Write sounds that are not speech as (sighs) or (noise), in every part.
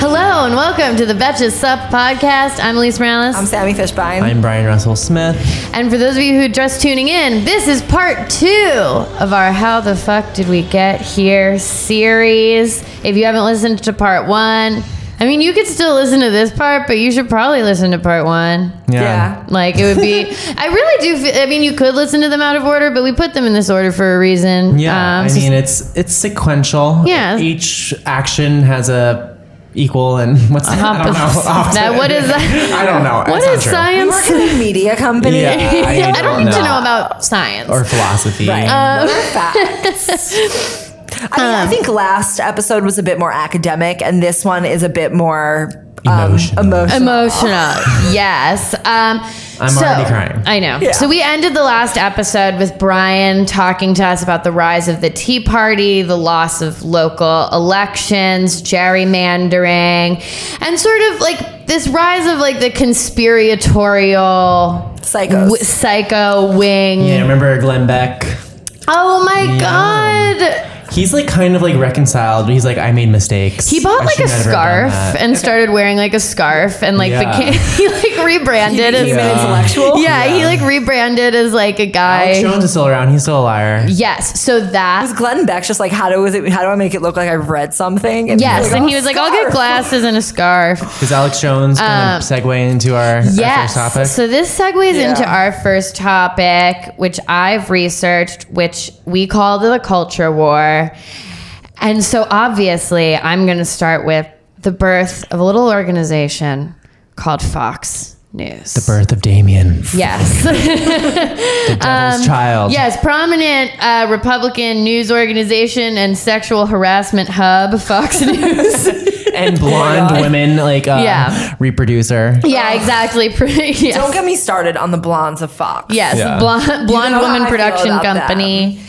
Hello and welcome to the Betches Sup podcast. I'm Alise Morales. I'm Sami Fishbein. I'm Bryan Russell Smith. and for those of you who are just tuning in, this is part two of our How the Fuck Did We Get Here series. If you haven't listened to part one, I mean, you could still listen to this part, but you should probably listen to part one. yeah. Like it would be, (laughs) I really do. Feel, I mean, you could listen to them out of order, but we put them in this order for a reason. Yeah, Um, I so- mean it's it's sequential. Yeah. Each action has a equal and (laughs) what's that? I don't know. (laughs) opposite. That- what is that? I don't know. What That's is not true. We science? work in a media company. Yeah, I, (laughs) I don't need to know about science. or philosophy. Right. Uh, What are facts? I, mean, I Um, think last episode was a bit more academic, and this one is a bit more um, Emotional. emotional. Emotional, yes. Um, I'm so- already crying. I know. Yeah. So we ended the last episode with Bryan talking to us about the rise of the Tea Party, the loss of local elections, gerrymandering, and sort of like this rise of like the conspiratorial Psychos. w- psycho wing. Yeah, remember Glenn Beck? Oh my Yeah. god. He's like kind of like reconciled, but he's like, I made mistakes. He bought I like a should never have done scarf that." and started wearing like a scarf and like Yeah. became (laughs) he like rebranded He became as an intellectual. yeah, he like rebranded as like a guy. Alex Jones is still around. He's still a liar. Yes. So that Was Glenn Beck just like, how do, is it, how do I make it look like I've read something? And Yes, he's and "Oh, he was like, I'll get glasses and a scarf. Is Alex Jones gonna segue into our, our Um, Yes. first topic? So this segues Yeah. into our first topic, which I've researched, which we call the culture war. And so obviously, I'm going to start with the birth of a little organization called Fox News. the birth of Damien, Yes. (laughs) the devil's child. Um, Yes, prominent uh, Republican news organization and sexual harassment hub, Fox (laughs) News. and blonde God. women like uh, Yeah. reproducer. yeah, exactly. (laughs) yes. Don't get me started on the blondes of Fox. Yes, Yeah. blonde, blonde know how woman production about company.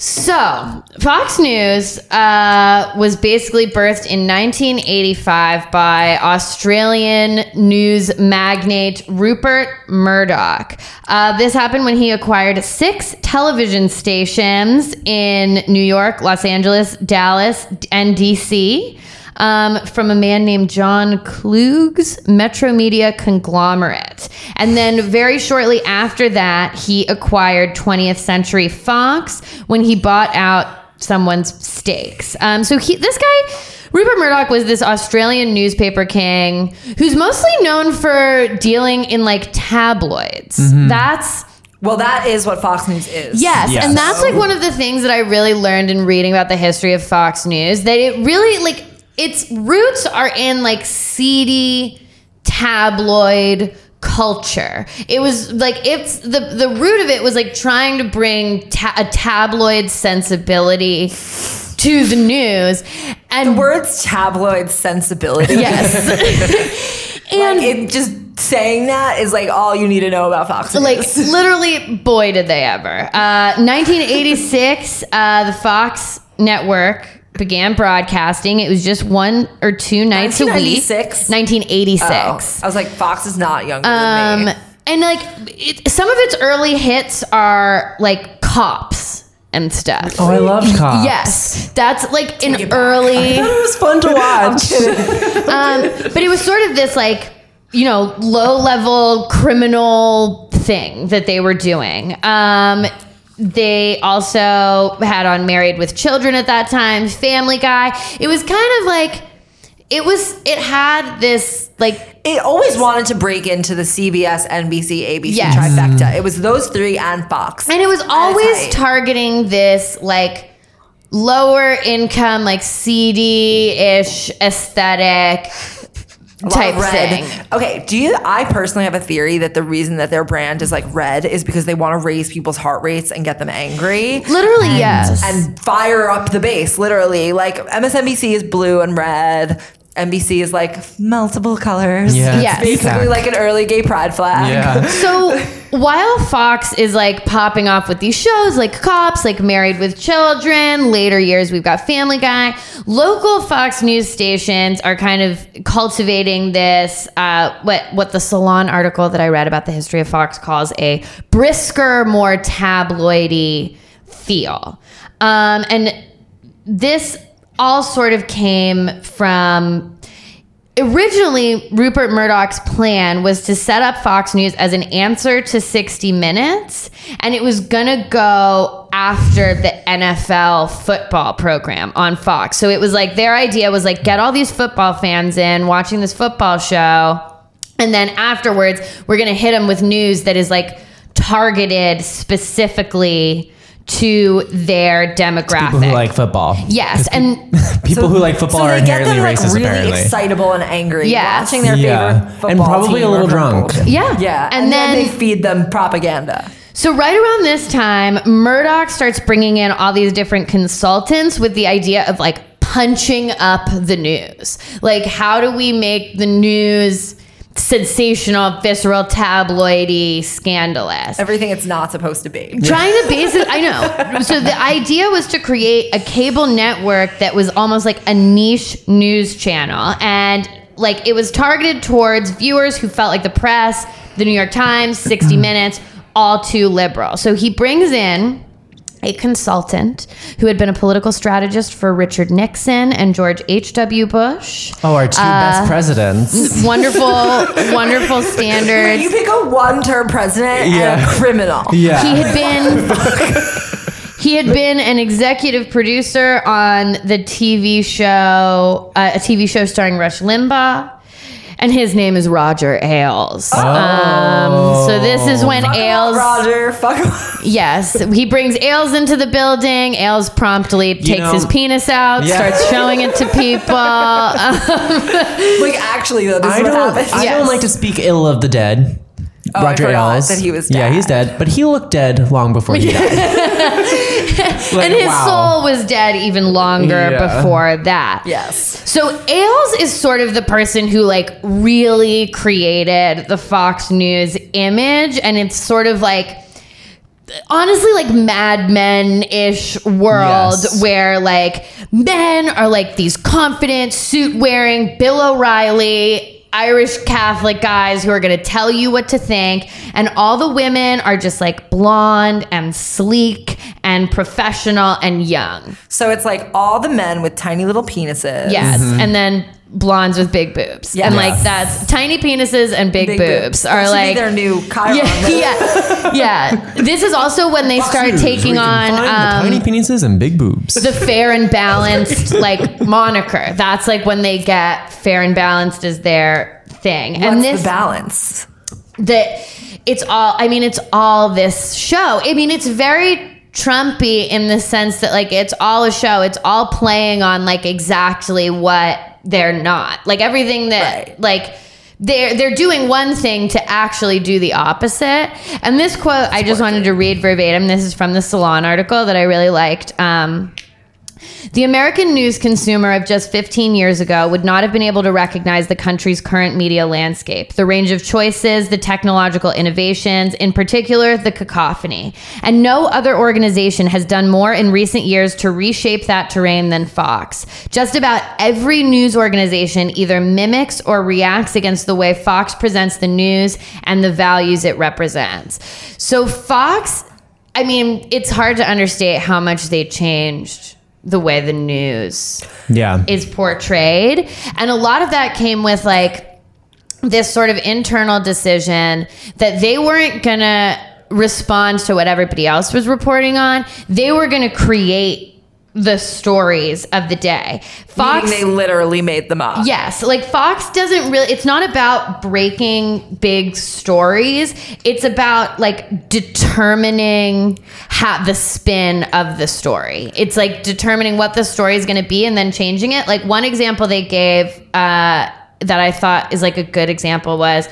So, Fox News uh, was basically birthed in 1985 by Australian news magnate Rupert Murdoch. Uh, this happened when he acquired six television stations in New York, Los Angeles, Dallas, and DC um, from a man named John Kluge's Metro Media conglomerate. And then very shortly after that, he acquired 20th Century Fox when he bought out someone's stakes. Um, so he, this guy, Rupert Murdoch, was this Australian newspaper king who's mostly known for dealing in like tabloids. That's Well, that is what Fox News is. Yes, Yes. and that's like one of the things that I really learned in reading about the history of Fox News that it really like its roots are in like seedy tabloid culture. It was like it's the the root of it was like trying to bring ta- a tabloid sensibility to the news and The words tabloid sensibility. yes. (laughs) (laughs) and Like, it just saying that is like all you need to know about Fox News. like literally boy did they ever uh, 1986 uh, the fox network began broadcasting it was just one or two nights a week 1996? 1986 Oh, I was like, Fox is not younger um, than me. and like it, some of its early hits are like cops and stuff Oh, I love (laughs) cops. yes that's like it an early. back. early It was fun to (laughs) watch. (laughs) um, but it was sort of this like you know low level criminal thing that they were doing um, they also had on married with children at that time family guy it was kind of like it was it had this like It always wanted to break into the CBS, NBC, ABC Yes. trifecta. It was those three and Fox. and it was always targeting this like lower income like seedy-ish aesthetic type red. thing Okay, do you? I personally have a theory that the reason that their brand is like red is because they want to raise people's heart rates and get them angry. literally yes and fire up the base, literally. Like MSNBC is blue and red. NBC is like multiple colors. Yeah, Yes. basically Peacock. like an early gay pride flag. Yeah. (laughs) So while Fox is like popping off with these shows like Cops, like Married with Children, later years we've got Family Guy, local Fox news stations are kind of cultivating this uh, what what the Salon article that I read about the history of Fox calls a brisker, more tabloidy feel. Um, and this all sort of came from originally Rupert Murdoch's plan was to set up Fox News as an answer to 60 Minutes, and it was gonna go after the NFL football program on Fox. So it was like their idea was like get all these football fans in watching this football show, and then afterwards we're gonna hit them with news that is like targeted specifically to their demographic. People who like football. yes, and (laughs) People who like football so are they get inherently them like racist, really apparently. excitable and angry Yeah, watching their Yeah. favorite football And probably team a little or drunk. Yeah. yeah, And and, then, then- they feed them propaganda. So right around this time, Murdoch starts bringing in all these different consultants with the idea of like punching up the news. Like how do we make the news sensational, visceral, tabloidy, scandalous? Everything it's not supposed to be. trying to (laughs) base it i know so the idea was to create a cable network that was almost like a niche news channel and like it was targeted towards viewers who felt like the press the new york times 60 (clears throat) minutes all too liberal so he brings in a consultant who had been a political strategist for Richard Nixon and George H.W. Bush. Oh, our two best presidents. (laughs) Wonderful, wonderful (laughs) standards. You standards. pick a one-term president Yeah. and a criminal. Yeah. He had been (laughs) he had been an executive producer on the TV show, uh, a TV show starring Rush Limbaugh. And his name is Roger Ailes. Um, so this is when Fuck 'em Ailes, up, Roger. Fuck 'em up. yes, he brings Ailes into the building. Ailes promptly takes know- his penis out, Yeah. starts showing it to (laughs) people. Um, Like actually though, this I is what don't. happens. I Yes. don't like to speak ill of the dead. Oh, Roger Ailes. that he was Yeah, he's dead, but he looked dead long before he (laughs) died. (laughs) (laughs) Like, and his wow. soul was dead even longer Yeah. bofore that. Yes. So Ailes is sort of the person who like really created the Fox News image and it's sort of like honestly like Mad Men ish world Yes. where like men are like these confident suit wearing Bill O'Reilly Irish Catholic guys who are going to tell you what to think and all the women are just like blonde and sleek and professional and young. So it's like all the men with tiny little penises. Yes, mm-hmm. and then blondes with big boobs, Yeah. and like Yes. that's tiny penises and big, Big boobs, That are should be like their new Chiron. yeah, (laughs) yeah, yeah. This is also when they start News, taking on um, the tiny penises and big boobs. the fair and balanced (laughs) like moniker. That's like when they get fair and balanced is their thing, What's and this the balance? that it's all i mean it's all this show i mean it's very trumpy in the sense that like it's all a show. It's all playing on like exactly what they're not. Like everything that Right. like they're they're doing one thing to actually do the opposite. And this quote i just wanted to read verbatim. This is from the salon article that i really liked. Um the American news consumer of just 15 years ago would not have been able to recognize the country's current media landscape, the range of choices, the technological innovations, in particular, the cacophony. And no other organization has done more in recent years to reshape that terrain than Fox. Just about every news organization either mimics or reacts against the way Fox presents the news and the values it represents. So, Fox, I mean, it's hard to understate how much they changed the way the news yeah. is portrayed. And a lot of that came with like this sort of internal decision that they weren't going to respond to what everybody else was reporting on. They were going to create the stories of the day. Fox Meaning they literally made them up. Yes, like Fox doesn't really it's not about breaking big stories. It's about like determining how the spin of the story. It's like determining what the story is going to be and then changing it. Like one example they gave uh that I thought is like a good example was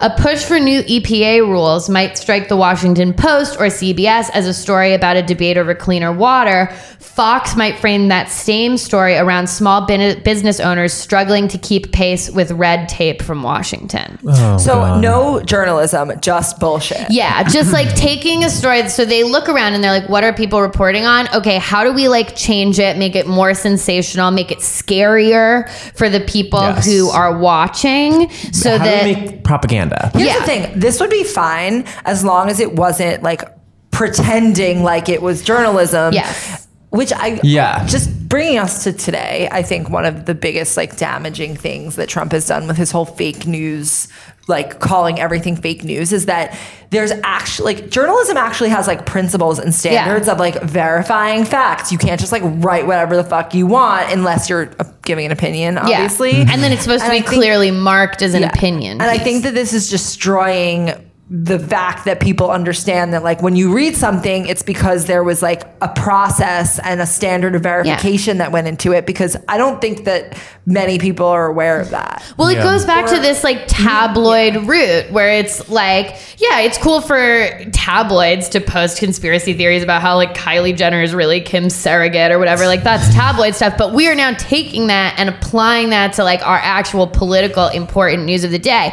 a push for new EPA rules might strike the Washington Post or CBS as a story about a debate over cleaner water. Fox might frame that same story around small business owners struggling to keep pace with red tape from Washington. Oh, So God. no journalism, just bullshit. Yeah, just like (laughs) taking a story. So they look around and they're like, what are people reporting on? Okay, how do we like change it, make it more sensational, make it scarier for the people Yes. who are watching so How that. do we make propaganda? Here's Yeah. the thing. This would be fine as long as it wasn't like pretending like it was journalism. Yes. which I Yeah. just bringing us to today. I think one of the biggest like damaging things that Trump has done with his whole fake news, like calling everything fake news, is that there's actually like journalism actually has like principles and standards Yeah. of like verifying facts. You can't just like write whatever the fuck you want unless you're uh, giving an opinion, obviously. Yeah. And then it's supposed to be think- clearly marked as an Yeah. opinion. And I think that this is destroying the fact that people understand that like when you read something it's because there was like a process and a standard of verification that went into it because I don't think that many people are aware of that. Well, it goes back to this like tabloid route where it's like, yeah, it's cool for tabloids to post conspiracy theories about how like Kylie Jenner is really Kim's surrogate or whatever. Like that's (laughs) tabloid stuff. But we are now taking that and applying that to like our actual political important news of the day.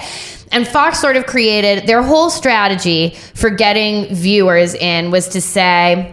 And Fox sort of created their whole strategy for getting viewers in was to say,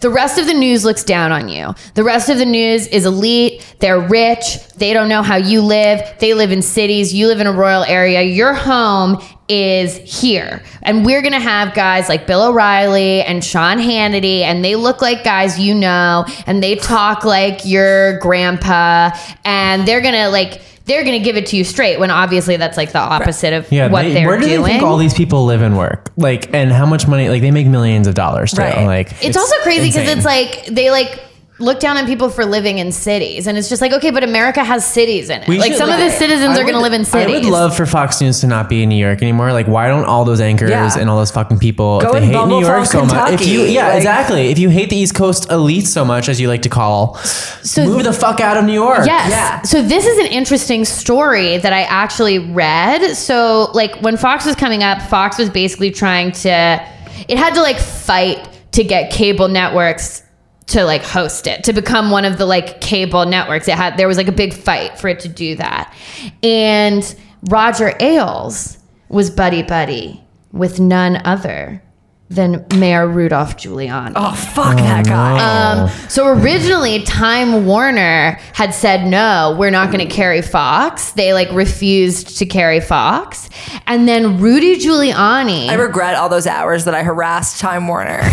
the rest of the news looks down on you. The rest of the news is elite. They're rich. They don't know how you live. They live in cities. You live in a rural area. Your home is here. And we're going to have guys like Bill O'Reilly and Sean Hannity, and they look like guys you know, and they talk like your grandpa, and they're going to like, they're going to give it to you straight when obviously that's like the opposite of Yeah, what they, they, are where do doing. they think all these people live and work? Like, and how much money? Like, they make millions of dollars. Too. Right. Like, it's, also crazy because it's like they like look down on people for living in cities and it's just like okay but america has cities in it We like should- some of the citizens I are going to live in cities I would love for Fox News to not be in New York anymore. Like, why don't all those anchors Yeah. and all those fucking people, Go if they hate New York from so much, if you, yeah, like- exactly. If you hate the East Coast elite so much as you like to call, So- move the fuck out of New York. Yes. Yeah. So this is an interesting story that I actually read. So like when Fox was coming up, Fox was basically trying to it had to like fight to get cable networks to like host it, to become one of the like cable networks. It had there was like a big fight for it to do that. And Roger Ailes was buddy buddy with none other than Mayor Rudolph Giuliani. Oh fuck that guy. Um, so originally, Time Warner had said no, we're not going to carry Fox. They like refused to carry Fox, and then Rudy Giuliani. I regret all those hours that I harassed Time Warner. (laughs)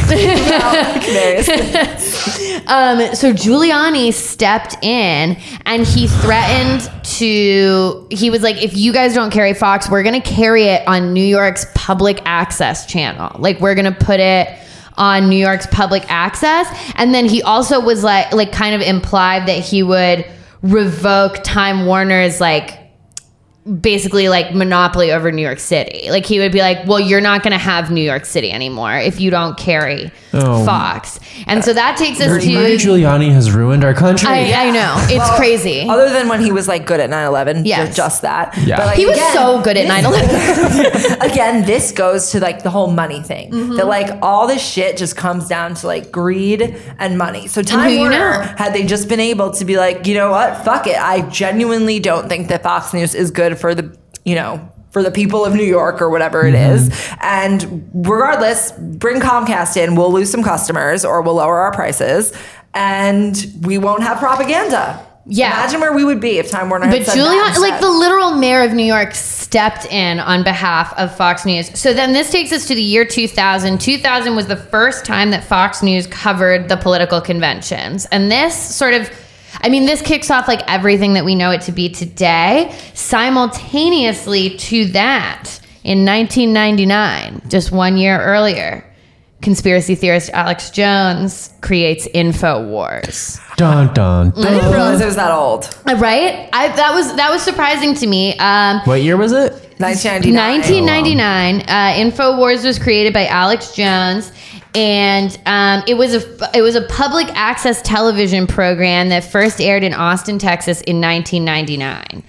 (laughs) Um, so Giuliani stepped in and he threatened to. He was like, "If you guys don't carry Fox, we're going to carry it on New York's public access channel. Like we're going to put it." on New York's public access and then he also was like like kind of implied that he would revoke Time Warner's like basically like monopoly over New York City. Like he would be like, "Well, you're not going to have New York City anymore if you don't carry Oh. Fox." And so that takes us Rudy, to Rudy Giuliani has ruined our country. I, I know. It's Well, crazy. Other than when he was like good at 9/11, Yes. just, just that. Yeah. like, he was so good at 9/11. (laughs) again, this goes to like the whole money thing. Mm-hmm. That like all this shit just comes down to like greed and money. So Time who you Warner, know. had they just been able to be like, you know what, fuck it. I genuinely don't think that Fox News is good for the, you know. For the people of New York or whatever it Mm-hmm. is. And regardless, bring Comcast in. We'll lose some customers or we'll lower our prices and we won't have propaganda. Yeah. Imagine where we would be if Time Warner But Giuliani, like the literal mayor of New York, stepped in on behalf of Fox News. So then this takes us to the year 2000. 2000 was the first time that Fox News covered the political conventions. And this sort of, I mean, this kicks off like everything that we know it to be today. Simultaneously to that, in 1999, just one year earlier, conspiracy theorist Alex Jones creates InfoWars. Dun dun. I didn't realize it was that old. Uh, Right? I that was that was surprising to me. Um, What year was it? 1999. 1999, uh, Infowars was created by Alex Jones, and um, it was a it was a public access television program that first aired in Austin, Texas, in 1999.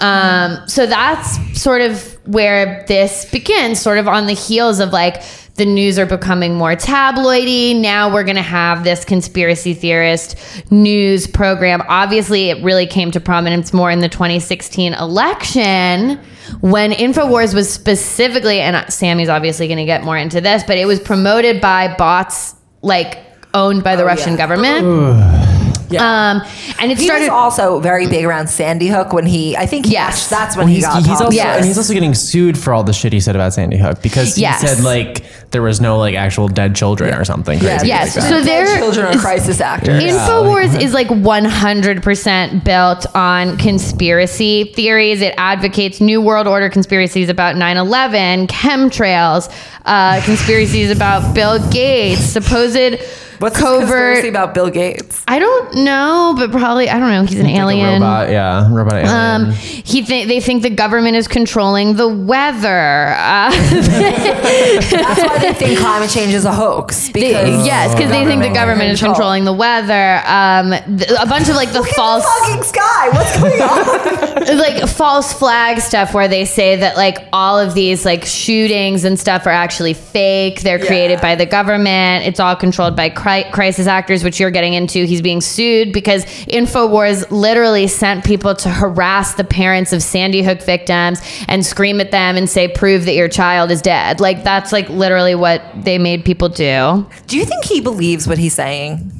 Um, so that's sort of where this begins, sort of on the heels of like the news are becoming more tabloidy. Now we're going to have this conspiracy theorist news program. Obviously, it really came to prominence more in the 2016 election when InfoWars was specifically, and Sami's obviously going to get more into this, but it was promoted by bots like owned by the oh, Russian yeah. government. Um, and it He started. was also very big around Sandy Hook when he. I think he Yes. actually- that's when Well, he he's, got he's also popular. and he's also getting sued for all the shit he said about Sandy Hook because he Yes. said like there was no like actual dead children or something. Yeah. crazy Yes. like that. So Dead there children are crisis actors. (laughs) Infowars (laughs) is like 100% built on conspiracy theories. It advocates New World Order conspiracies about 9 11, chemtrails, uh, conspiracies about Bill Gates, supposed What's this covert. conspiracy about Bill Gates? I don't know, but probably, I don't know. He's an Like a alien. robot, yeah, robot alien. Um, he th- they think the government is controlling the weather. Uh, (laughs) That's why they think climate change is a hox. they- yes, because they think the government is controlling the weather. Um, th- a bunch of like the Look false. at the fucking sky. What's going (laughs) on? like false flag stuff where they say that like all of these like shootings and stuff are actually fake. They're created Yeah. by the government. It's all controlled by cri- crisis actors which you're getting into. He's being sued because infowars literally sent people to harass the parents of sandy hook victims and scream at them and say prove that your child is dead. Like that's like literally what they made people do. Do you think he believes what he's saying?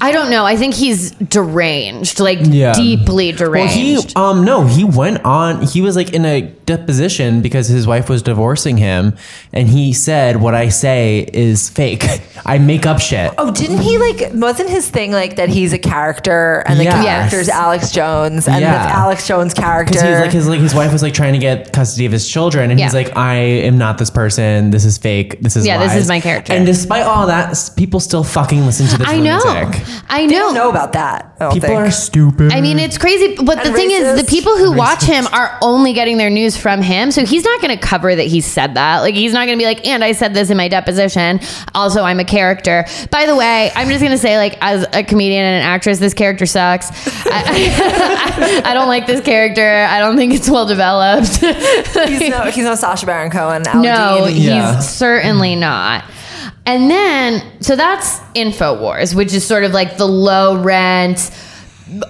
I don't know i think he's deranged like Yeah. deeply Well, deranged he um no, he went on. He was like in a deposition because his wife was divorcing him, and he said, "What I say is fake. (laughs) I make up shit." Oh, didn't he like? Wasn't his thing like that? He's a character, and the Yes. character's Alex Jones, and Yeah. the Alex Jones character. Because he's like his like his wife was like trying to get custody of his children, and he's Yeah. like, "I am not this person. This is fake. This is Yeah, this lies." is my character. And despite all that, s- people still fucking listen to this. I know. lunatic. I they know. don't know about that. I don't People think. are stupid. I mean, it's crazy. But the And thing is, the racist. people who watch him are only getting their news from him. So he's not going to cover that he said that. Like, he's not going to be like, and I said this in my deposition. Also, I'm a character. By the way, I'm just going to say, like, as a comedian and an actress, this character sucks. I, (laughs) I don't like this character. I don't think it's well developed. he's no, (laughs) he's no Sacha Baron Cohen. Al No, Dean. he's Yeah. certainly not. And then, so that's InfoWars, which is sort of like the low rent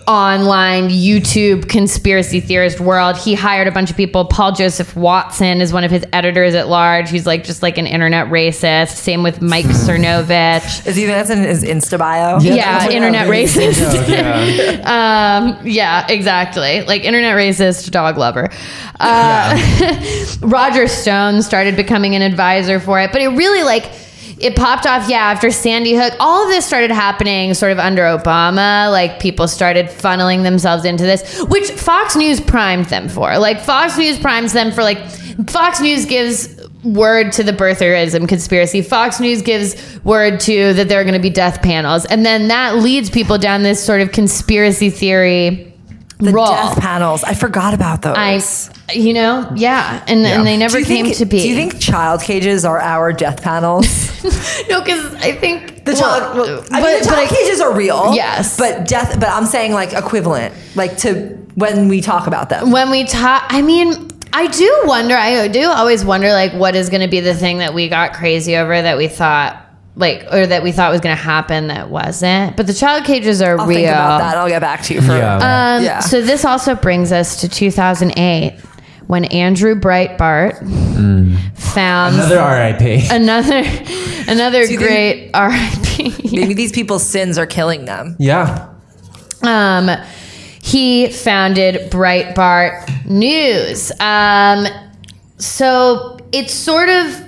online YouTube conspiracy theorist world. He hired a bunch of people. Paul Joseph Watson is one of his editors at large. He's like just like an internet racist. Same with Mike (laughs) Cernovich. Is he that's in his Insta bio? Yeah, that's what internet I racist. of, yeah. (laughs) Um, yeah, exactly. Like internet racist, dog lover. Uh, (laughs) Roger Stone started becoming an advisor for it, but it really like it popped off. Yeah, after Sandy Hook, all of this started happening sort of under Obama. Like people started funneling themselves into this, which Fox News primed them for. Like Fox News primes them for like Fox News gives word to the birtherism conspiracy. Fox News gives word to that there are going to be death panels, and then that leads people down this sort of conspiracy theory. The role. death panels. I forgot about those. I, you know, yeah, and and they never came think, to be. Do you think child cages are our death panels? (laughs) no? Because I think The child, well, well, I mean, but- the but child I- cages are real. Yes. but death. But I'm saying like equivalent, like to when we talk about them. when we talk, I mean. I do wonder. I do always wonder, like, what is going to be the thing that we got crazy over that we thought, like, or that we thought was going to happen that wasn't. But the child cages are I'll real. think about that. I'll get back to you for. Yeah. Um, Yeah. So this also brings us to 2008 when Andrew Breitbart found Another R.I.P. another another you great RIP. Maybe these people's sins are killing them. yeah. Um, he founded Breitbart News. Um, so it's sort of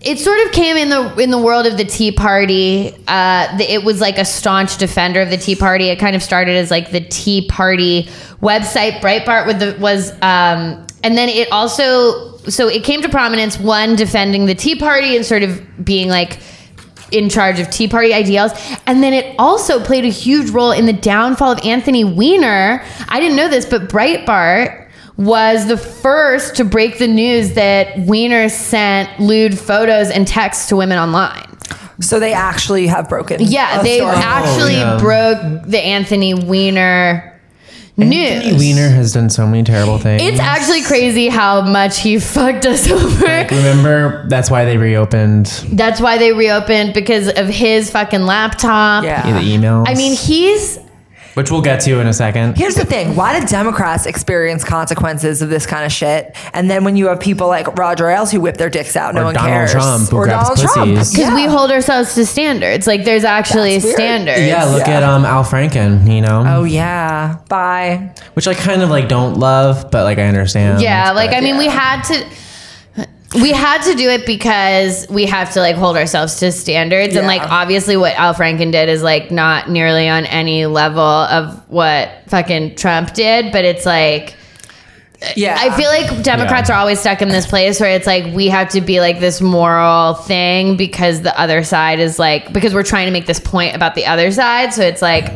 it sort of came in the in the world of the Tea Party. Uh, the, it was like a staunch defender of the Tea Party. It kind of started as like the Tea Party website. Breitbart with the was, um, and then it also so it came to prominence. One defending the Tea Party and sort of being like in charge of Tea Party ideals. And then it also played a huge role in the downfall of Anthony Weiner. I didn't know this, but Breitbart was the first to break the news that Weiner sent lewd photos and texts to women online. So they actually have broken. Yeah, they story. actually oh, yeah. broke the Anthony Weiner news. Anthony Weiner has done so many terrible things. It's actually crazy how much he (laughs) fucked us over. Remember, that's why they reopened That's why they reopened because of his fucking laptop. Yeah. the emails. I mean, he's which we'll get to in a second. Here's the thing: Why do Democrats experience consequences of this kind of shit, and then when you have people like Roger Ailes who whip their dicks out, no Or one Donald cares, Trump who or grabs Donald Trump, pussies. Because we hold ourselves to standards. Like there's actually That's weird. standards. Yeah, look Yeah. at um Al Franken, you know, Oh yeah, bye. which I kind of like don't love, but like I understand. Yeah, like But- I mean, we had to. We had to do it because we have to like hold ourselves to standards, and like obviously what Al Franken did is like not nearly on any level of what fucking Trump did, but it's like Yeah, I feel like Democrats Yeah. are always stuck in this place where it's like we have to be like this moral thing because the other side is like because we're trying to make this point about the other side, so it's like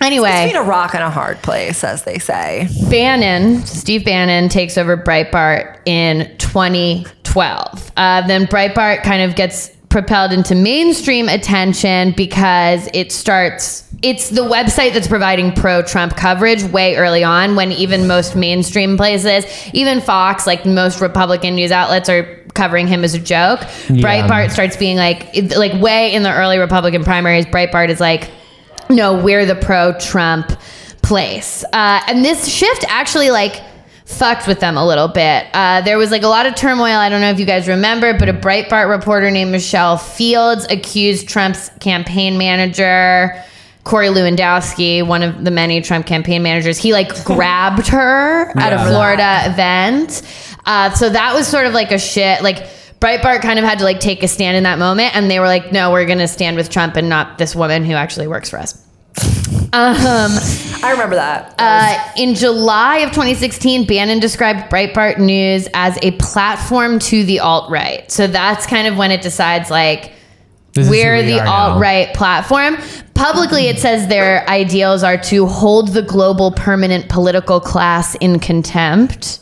anyway. between a rock and a hard place, as they say. Bannon, Steve Bannon takes over Breitbart in 2012. Uh, then Breitbart kind of gets propelled into mainstream attention because it starts. It's the website that's providing pro Trump coverage way early on when even most mainstream places, even Fox, like most Republican news outlets, are covering him as a joke. Breitbart starts being like, like way in the early Republican primaries, Breitbart is like, no, we're the pro Trump place. Uh, and this shift actually like fucked with them a little bit. Uh, there was like a lot of turmoil. I don't know if you guys remember, but a Breitbart reporter named Michelle Fields accused Trump's campaign manager. Corey Lewandowski, one of the many Trump campaign managers, he like (laughs) grabbed her at a Florida event. Uh, so that was sort of like a shit. Like Breitbart kind of had to like take a stand in that moment, and they were like, "No, we're gonna stand with Trump and not this woman who actually works for us." Um, I remember that. uh, in July of 2016, Bannon described Breitbart News as a platform to the alt right. So that's kind of when it decides like This we're we the alt right platform. Publicly, it says their ideals are to hold the global permanent political class in contempt.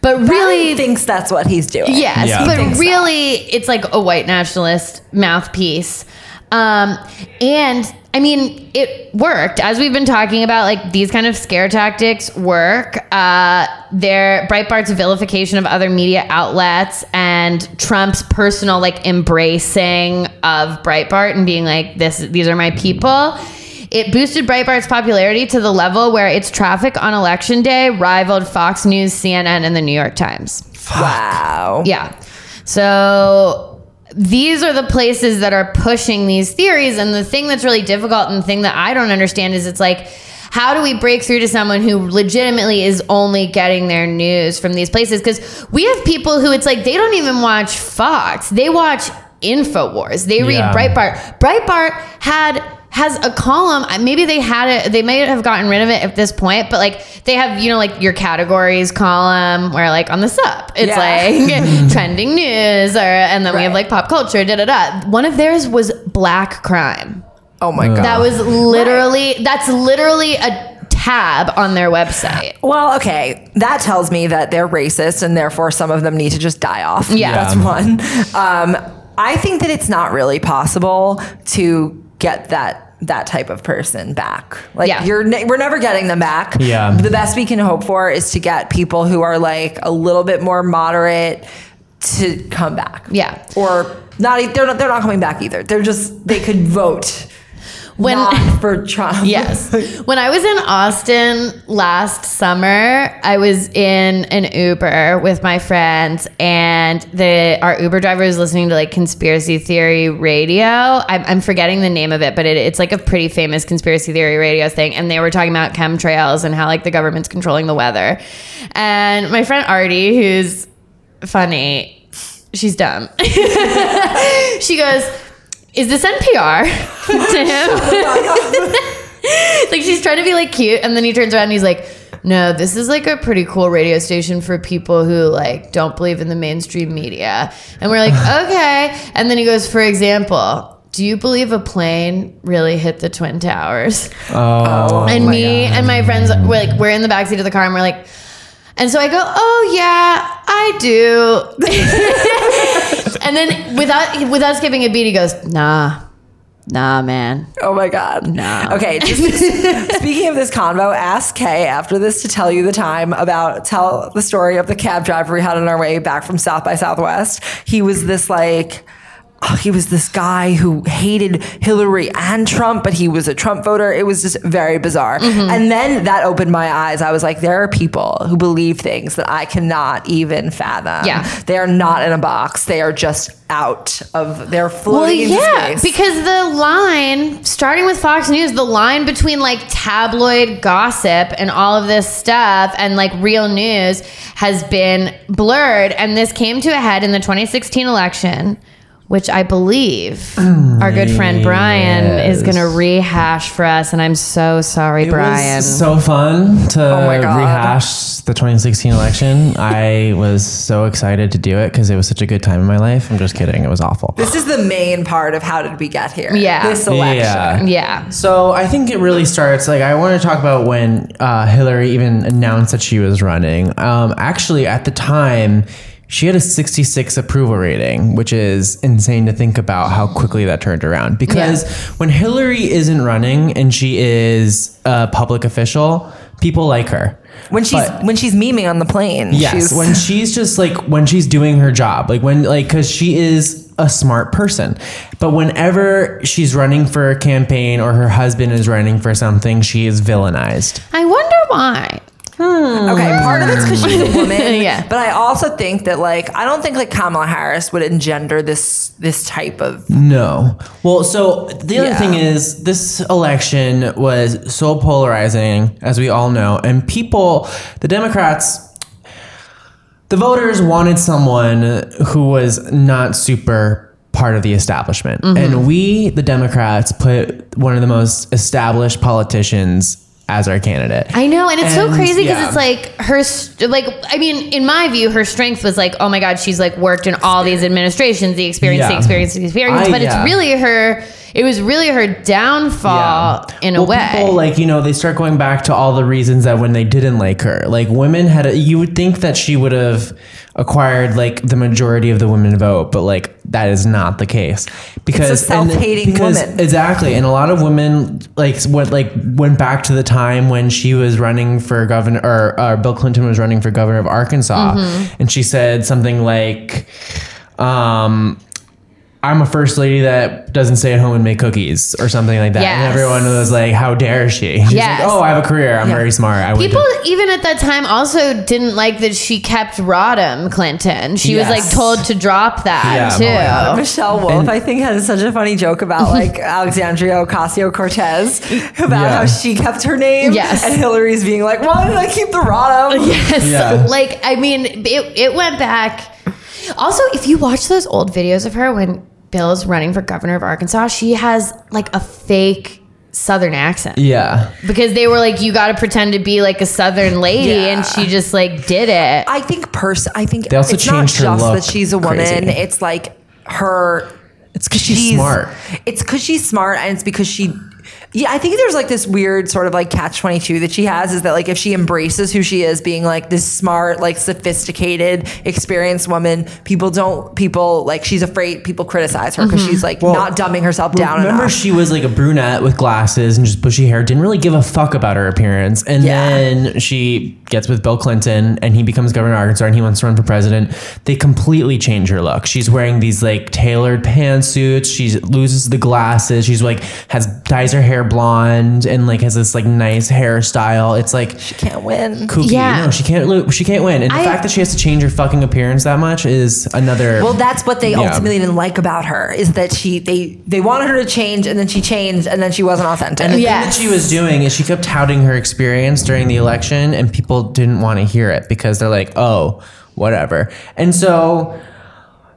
But Really really, thinks that's what he's doing. Yes, Yeah. but Thinks so. really, it's like a white nationalist mouthpiece. Um, and I mean, it worked. As we've been talking about, like these kind of scare tactics work. Uh, their Breitbart's vilification of other media outlets and Trump's personal like embracing of Breitbart and being like, "This, these are my people." It boosted Breitbart's popularity to the level where its traffic on election day rivaled Fox News, CNN, and the New York Times. Wow. Yeah. So these are the places that are pushing these theories. And the thing that's really difficult and the thing that I don't understand is it's like, how do we break through to someone who legitimately is only getting their news from these places? Because we have people who it's like they don't even watch Fox, they watch InfoWars, they read Yeah. Breitbart. Breitbart had has a column. Maybe they had it. They may have gotten rid of it at this point, but like they have, you know, like your categories column where like on the sup, it's Yeah. like (laughs) (laughs) trending news, or and then we have like pop culture. Da da da. One of theirs was black crime. Oh my god. That was literally. That's literally a tab on their website. Well, okay. That tells me that they're racist and therefore some of them need to just die off. Yeah. That's one. Um, I think that it's not really possible to get that that type of person back. Like Yeah. you're ne- we're never getting them back. Yeah. The best we can hope for is to get people who are like a little bit more moderate to come back. Yeah. Or not e- they're not they're not coming back either. They're just they could vote When- not (laughs) for Trump. Yes. (laughs) When I was in Austin last summer, I was in an Uber with my friends, and the our Uber driver was listening to like conspiracy theory radio. I'm, I'm forgetting the name of it, but it, it's like a pretty famous conspiracy theory radio thing. And they were talking about chemtrails and how like the government's controlling the weather. And my friend Artie, who's funny, she's dumb. (laughs) she goes, "Is this NPR?" to him. like she's trying to be like cute, and then he turns around and he's like, "No, this is like a pretty cool radio station for people who like don't believe in the mainstream media." And we're like, (laughs) "Okay." And then he goes, "For example." Do you believe a plane really hit the twin towers? Oh, and me and my friends we're like we're in the backseat of the car and we're like and so I go, "Oh yeah, I do." (laughs) and then without without skipping a beat, he goes, "Nah, nah, man." Oh my God. No. Okay. Just, speaking of this convo, ask Kay after this to tell you the time about, tell the story of the cab driver we had on our way back from South by Southwest. He was this like, he was this guy who hated Hillary and Trump, but he was a Trump voter. It was just very bizarre. Mm-hmm. And then that opened my eyes. I was like, there are people who believe things that I cannot even fathom. Yeah. They are not in a box. They are just out of, Well, floating into yeah, space. because the line, starting with Fox News, the line between like tabloid gossip and all of this stuff and like real news has been blurred. And this came to a head in the 2016 election, which I believe our good friend Bryan is going to rehash for us. And I'm so sorry, It Bryan. was so fun to Oh rehash the 2016 election. I was so excited to do it because it was such a good time in my life. I'm just kidding. It was awful. this is the main part of how did we get here? Yeah. This election. Yeah. yeah. So I think it really starts like I want to talk about when uh, Hillary even announced that she was running. Um, actually, at the time, she had a 66 approval rating, which is insane to think about how quickly that turned around. Because when Hillary isn't running and she is a public official, people like her. When she's But- when she's memeing on the plane. Yes, she's- when she's just like when she's doing her job, like when like because she is a smart person, but whenever she's running for a campaign or her husband is running for something, she is villainized. I wonder why. Hmm. Okay, part of it's because she's a (laughs) woman. Yeah. But I also think that like I don't think like Kamala Harris would engender this this type of No. Well, so the other Yeah. thing is this election was so polarizing, as we all know, and people, the Democrats. The voters wanted someone who was not super part of the establishment. Mm-hmm. And we, the Democrats, put one of the most established politicians as our candidate. I know, and it's so crazy because yeah. it's like her, st- like I mean, in my view, her strength was like, oh my god, she's like worked in all these administrations, the experience, the experience, the experience. I- but yeah. it's really her. It was really her downfall in a well, way. People like you know they start going back to all the reasons that when they didn't like her, like women had. A, you would think that she would have acquired like the majority of the women vote, but like that is not the case because and- self-hating because- woman. Exactly, and a lot of women like went like went back to the time when she was running for governor or, or Bill Clinton was running for governor of Arkansas, Mm-hmm. and she said something like. Um, I'm a first lady that doesn't stay at home and make cookies or something like that. And everyone was like, how dare she? (laughs) She's Yes. like, oh, I have a career. I'm Yeah. very smart. I People to- even at that time also didn't like that she kept Rodham Clinton. She was like told to drop that Yeah. too. Oh. Michelle Wolf, And- I think, had such a funny joke about (laughs) like Alexandria Ocasio Cortez (laughs) about Yeah. how she kept her name. Yes. And Hillary's being like, why did I keep the Rodham? Yes. Yeah. Like, I mean, it, it went back. Also, if you watch those old videos of her when Bill's running for governor of Arkansas, she has like a fake Southern accent yeah. because they were like, you got to pretend to be like a Southern lady. Yeah. And she just like did it. I think pers- I think They also it's not changed her just look that she's a woman. crazy. It's like her. It's because she's, smart. It's because she's smart, and it's because she. Yeah, I think there's like this weird sort of like catch twenty two that she has is that like if she embraces who she is, being like this smart, like sophisticated, experienced woman, people don't people like she's afraid people criticize her because mm-hmm. she's like Well, not dumbing herself down Remember, enough. she was like a brunette with glasses and just bushy hair. Didn't really give a fuck about her appearance. And Yeah. then she gets with Bill Clinton, and he becomes governor of Arkansas, and he wants to run for president. They completely change her look. She's wearing these like tailored pantsuits. She loses the glasses. She's like has dyes her hair blonde and like has this like nice hairstyle. It's like she can't win. kooky. Yeah. No, she can't. lo- She can't win. And the I- fact that she has to change her fucking appearance that much is another. Well, that's what they Yeah. ultimately didn't like about her is that she they they wanted her to change and then she changed and then she wasn't authentic. And the Yes. thing that she was doing is she kept touting her experience during the election, and people didn't want to hear it because they're like, "Oh, whatever." And so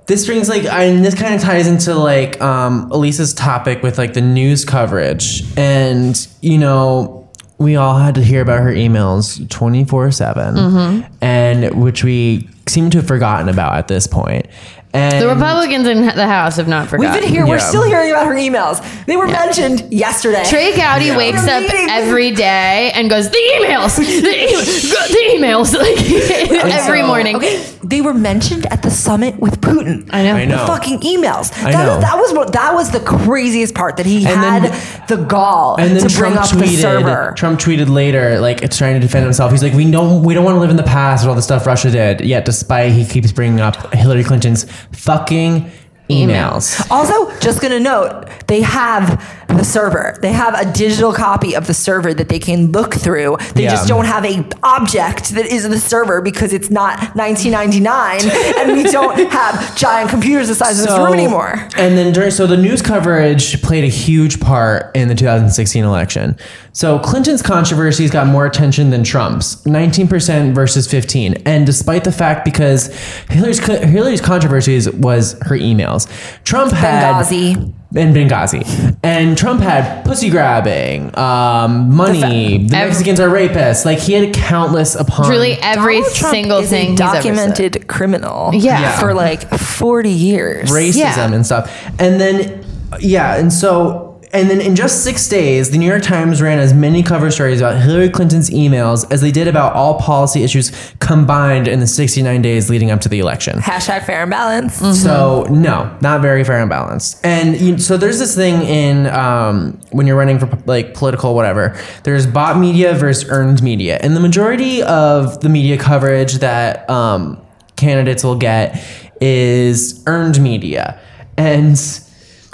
this brings like, I, and this kind of ties into like um, Alise's topic with like the news coverage, and you know, we all had to hear about her emails twenty four seven, and which we seem to have forgotten about at this point. And the Republicans in the House have not forgotten. We've been here. We're Yeah. still hearing about her emails. They were mentioned yesterday. Trey Gowdy Yeah. wakes up meeting. every day and goes, the emails, the, e- the emails, (laughs) like every so- morning. Okay, they were mentioned at the summit with Putin. I know. I know. The fucking emails. I that, know. that was what that was the craziest part that he And had then- the gall And then to bring Trump up the server. Trump tweeted later, like it's trying to defend himself. He's like, "We don't, we don't want to live in the past with all the stuff Russia did." Yet, despite he keeps bringing up Hillary Clinton's fucking emails. Also, just gonna note, they have the server. They have a digital copy of the server that they can look through. They Yeah. just don't have a object that is the server because it's not 1999 (laughs) and we don't have giant computers the size of this room anymore. And then during so the news coverage played a huge part in the 2016 election. So Clinton's controversies got more attention than Trump's, 19% versus 15. And despite the fact because Hillary's Hillary's controversies was her emails. Trump had Benghazi. And Benghazi. And Trump had pussy grabbing, um, money, the, Ev- Mexicans are rapists. Like he had countless upon Really, every Trump single is thing a he's ever said. documented criminal Yeah. Yeah. for like 40 years. racism Yeah. and stuff. And then, yeah, and so, and then in just six days, the New York Times ran as many cover stories about Hillary Clinton's emails as they did about all policy issues combined in the 69 days leading up to the election. Hashtag fair and balance. So no, not very fair and balanced. And you, so there's this thing in um, when you're running for like political whatever. There's bought media versus earned media, and the majority of the media coverage that um, candidates will get is earned media, and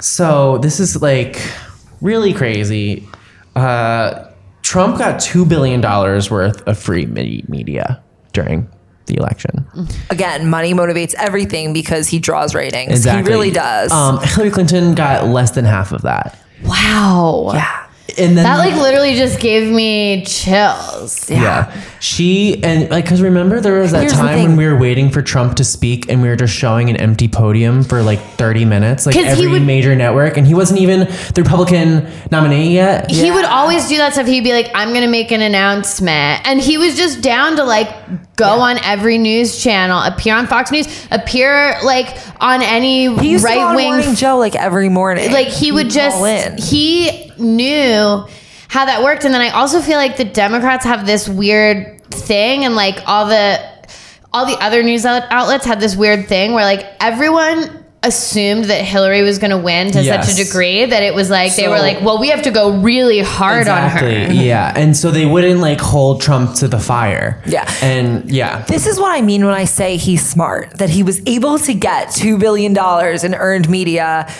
so this is like really crazy. Uh, Trump got two billion dollars worth of free media during the election. Again, money motivates everything because he draws ratings. He really does. Um, Hillary Clinton got less than half of that. Wow. yeah. And then That like literally just gave me chills. yeah. she and like because remember there was that Here's time when we were waiting for Trump to speak and we were just showing an empty podium for like 30 minutes like every would- major network and he wasn't even the Republican nominee yet. He would always do that stuff. He'd be like, I'm going to make an announcement. And he was just down to like go on every news channel, appear on Fox News, appear like on any He used to go right on wing. Morning Joe like every morning. Like he would He'd call just, in. he knew how that worked. And then I also feel like the Democrats have this weird thing and like all the, all the other news out- outlets had this weird thing where like everyone assumed that Hillary was going to win to such a degree that it was like they were like, well, we have to go really hard on her. (laughs) Yeah. And so they wouldn't like hold Trump to the fire. Yeah. And yeah. This is what I mean when I say he's smart, that he was able to get $2 billion in earned media.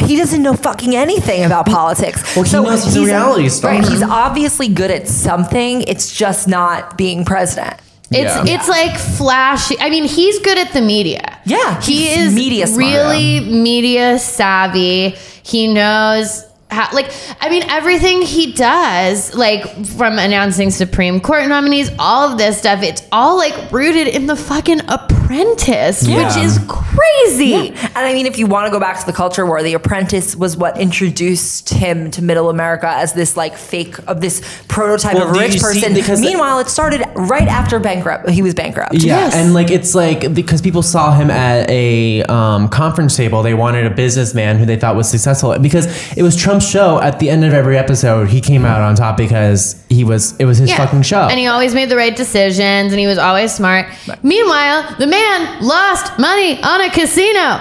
He doesn't know fucking anything about politics. Well, he knows he's a reality star. Right, he's obviously good at something. It's just not being president. It's Yeah. it's like flashy. I mean, he's good at the media. Yeah, he is media smart. really media savvy. He knows how. Like, I mean, everything he does, like from announcing Supreme Court nominees, all of this stuff, it's all like rooted in the fucking Apprentice, Yeah. which is crazy. And I mean, if you want to go back to the culture war, The Apprentice was what introduced him to Middle America as this like fake of this prototype Well, of rich you see- person. because- Meanwhile, it started right after bankrupt. He was bankrupt. Yeah, Yes. and like it's like because people saw him at a um, conference table, they wanted a businessman who they thought was successful. Because it was Trump's show. At the end of every episode, he came out on top because he was. It was his fucking show. And he always made the right decisions and he was always smart. Meanwhile, the man lost money on a casino.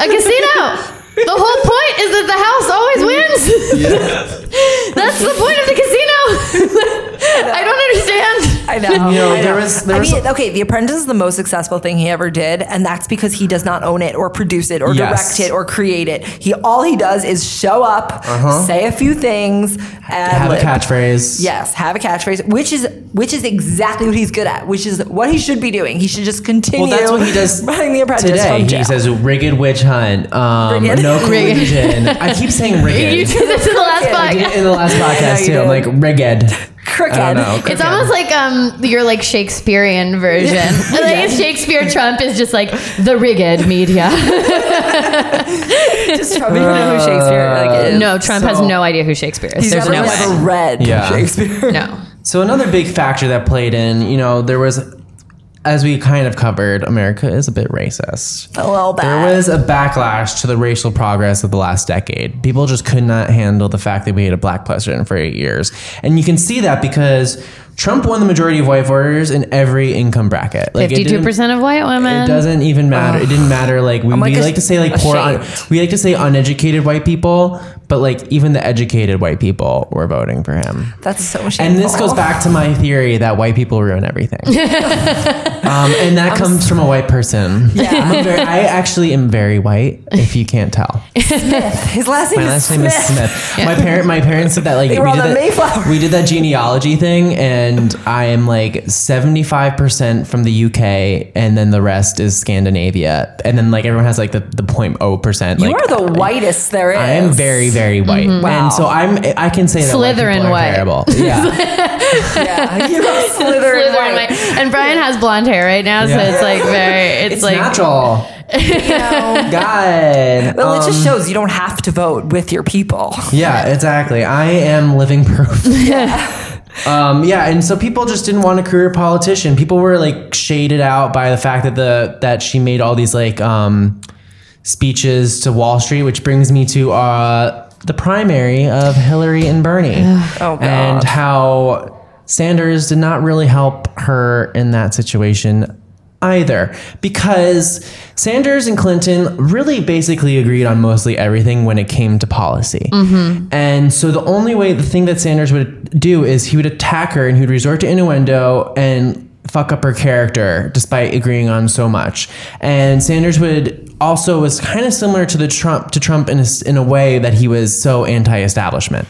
A casino. (laughs) The whole point is that the house always wins. (laughs) That's the point of the casino. (laughs) I don't understand. I know. You know, I there was- there I was- mean, okay, The Apprentice is the most successful thing he ever did, and that's because he does not own it or produce it or Yes. direct it or create it. He all he does is show up, say a few things, and Uh-huh. have a catchphrase. Yes, have a catchphrase, which is which is exactly what he's good at, which is what he should be doing. He should just continue. Well, that's what he does (laughs) running the apprentice today. from jail. He says rigged witch hunt, um, Rigged. no (laughs) Rigged. collusion. I keep saying rigged. (laughs) You rigged. did this in the last I I did podcast. it in the last podcast you too. I'm like rigged. Crooked. I don't. It's almost like um your like Shakespearean version. I think it's Shakespeare Trump is just like the rigged media. (laughs) Just Trump even know who Shakespeare like is. no, Trump has no idea who Shakespeare is. He's There's never, no never read Yeah. Shakespeare. No. (laughs) So another big factor that played in, you know, there was, as we kind of covered, America is a bit racist. A little bit. There was a backlash to the racial progress of the last decade. People just could not handle the fact that we had a black president for eight years. And you can see that because Trump won the majority of white voters in every income bracket. Like fifty-two percent of white women. It doesn't even matter. It didn't matter. Like we, like, we ash- like to say like poor. Un, we like to say uneducated white people, but like even the educated white people were voting for him. That's so shameful. And this goes back to my theory that white people ruin everything. (laughs) um, and that comes from a white person. Yeah. (laughs) I'm a very, I actually am very white, if you can't tell. (laughs) His last name My is last name is Smith. My parent, my parents said that like They were we on did, the that, Mayflower. we did that genealogy thing, and I am like seventy five percent from the UK, and then the rest is Scandinavia, and then like everyone has like the the point oh percent. You like, are the whitest there is. I am very very white, Wow. and so I'm I can say that white Slytherin people are white. terrible. (laughs) Yeah, Yeah, you're a Slytherin Slytherin white. white. And Bryan has blonde hair right now, so it's like very. It's, it's like natural. You know. God. Well, it just Um, shows you don't have to vote with your people. Yeah, exactly. I am living proof. (laughs) um, yeah, and so people just didn't want a career politician. People were like shaded out by the fact that the that she made all these like um, speeches to Wall Street, which brings me to uh, the primary of Hillary and Bernie, (sighs) Oh, God. and how Sanders did not really help her in that situation either because Sanders and Clinton really basically agreed on mostly everything when it came to policy. Mm-hmm. And so the only way, the thing that Sanders would do is he would attack her and he would resort to innuendo and fuck up her character despite agreeing on so much. And Sanders would also was kind of similar to the Trump to Trump in a, s- in a way that he was so anti-establishment.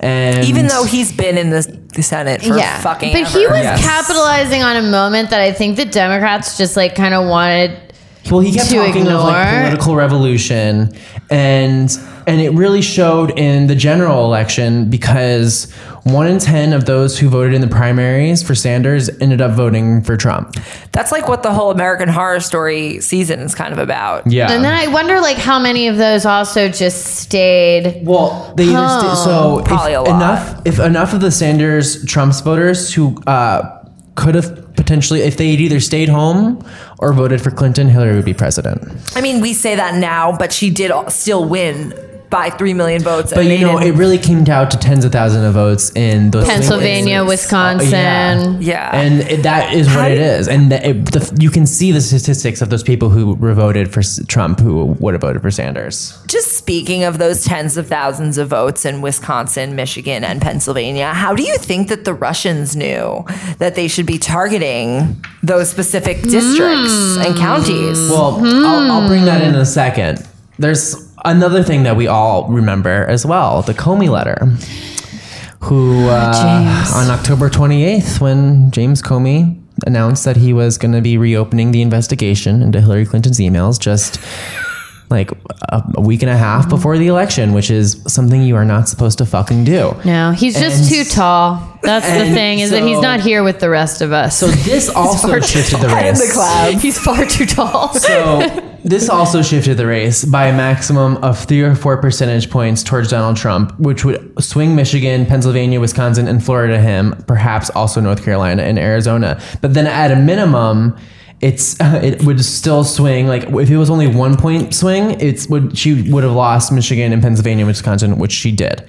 And Even though he's been in the, the Senate for yeah, fucking but he was Yes. capitalizing on a moment that I think the Democrats just like kind of wanted. Well, he kept to talking of like political revolution, and and it really showed in the general election because one in ten of those who voted in the primaries for Sanders ended up voting for Trump. That's like what the whole American Horror Story season is kind of about. Yeah. And then I wonder like how many of those also just stayed. Well, they either sta- so if a lot. enough if enough of the Sanders Trump's voters who uh, could have potentially if they'd either stayed home or voted for Clinton, Hillary would be president. I mean, we say that now, but she did still win by three million votes. But and you know, it really came down to tens of thousands of votes in those Pennsylvania, states. Oh, Wisconsin. yeah. and it, that is what How it do- is. And the, it, the, you can see the statistics of those people who voted for Trump who would have voted for Sanders. Just speaking of those tens of thousands of votes in Wisconsin, Michigan, and Pennsylvania, how do you think that the Russians knew that they should be targeting those specific districts and hmm. counties? Well, I'll, I'll bring that in a second. There's another thing that we all remember as well: the Comey letter. Who uh, on October 28th, when James Comey announced that he was going to be reopening the investigation into Hillary Clinton's emails, just like a, a week and a half before the election, which is something you are not supposed to fucking do. No, he's just And- too tall. That's the thing is that he's not here with the rest of us. So this (laughs) also shifted the Head in race. the clouds. (laughs) he's far too tall. (laughs) So this also shifted the race by a maximum of three or four percentage points towards Donald Trump, which would swing Michigan, Pennsylvania, Wisconsin, and Florida to him, perhaps also North Carolina and Arizona. But then at a minimum, it's (laughs) it would still swing like if it was only one point swing, it's would she would have lost Michigan and Pennsylvania, Wisconsin, which she did,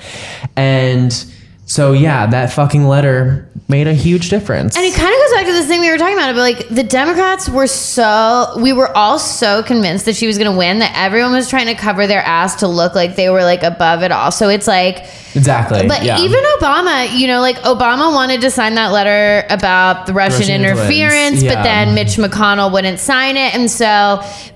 and. So yeah, that fucking letter made a huge difference. And it kind of goes back to this thing we were talking about, but like the Democrats were so, we were all so convinced that she was going to win that everyone was trying to cover their ass to look like they were like above it all. So it's like, exactly. but yeah. even Obama, you know, like Obama wanted to sign that letter about the Russian, Russian interference, yeah. but then Mitch McConnell wouldn't sign it. And so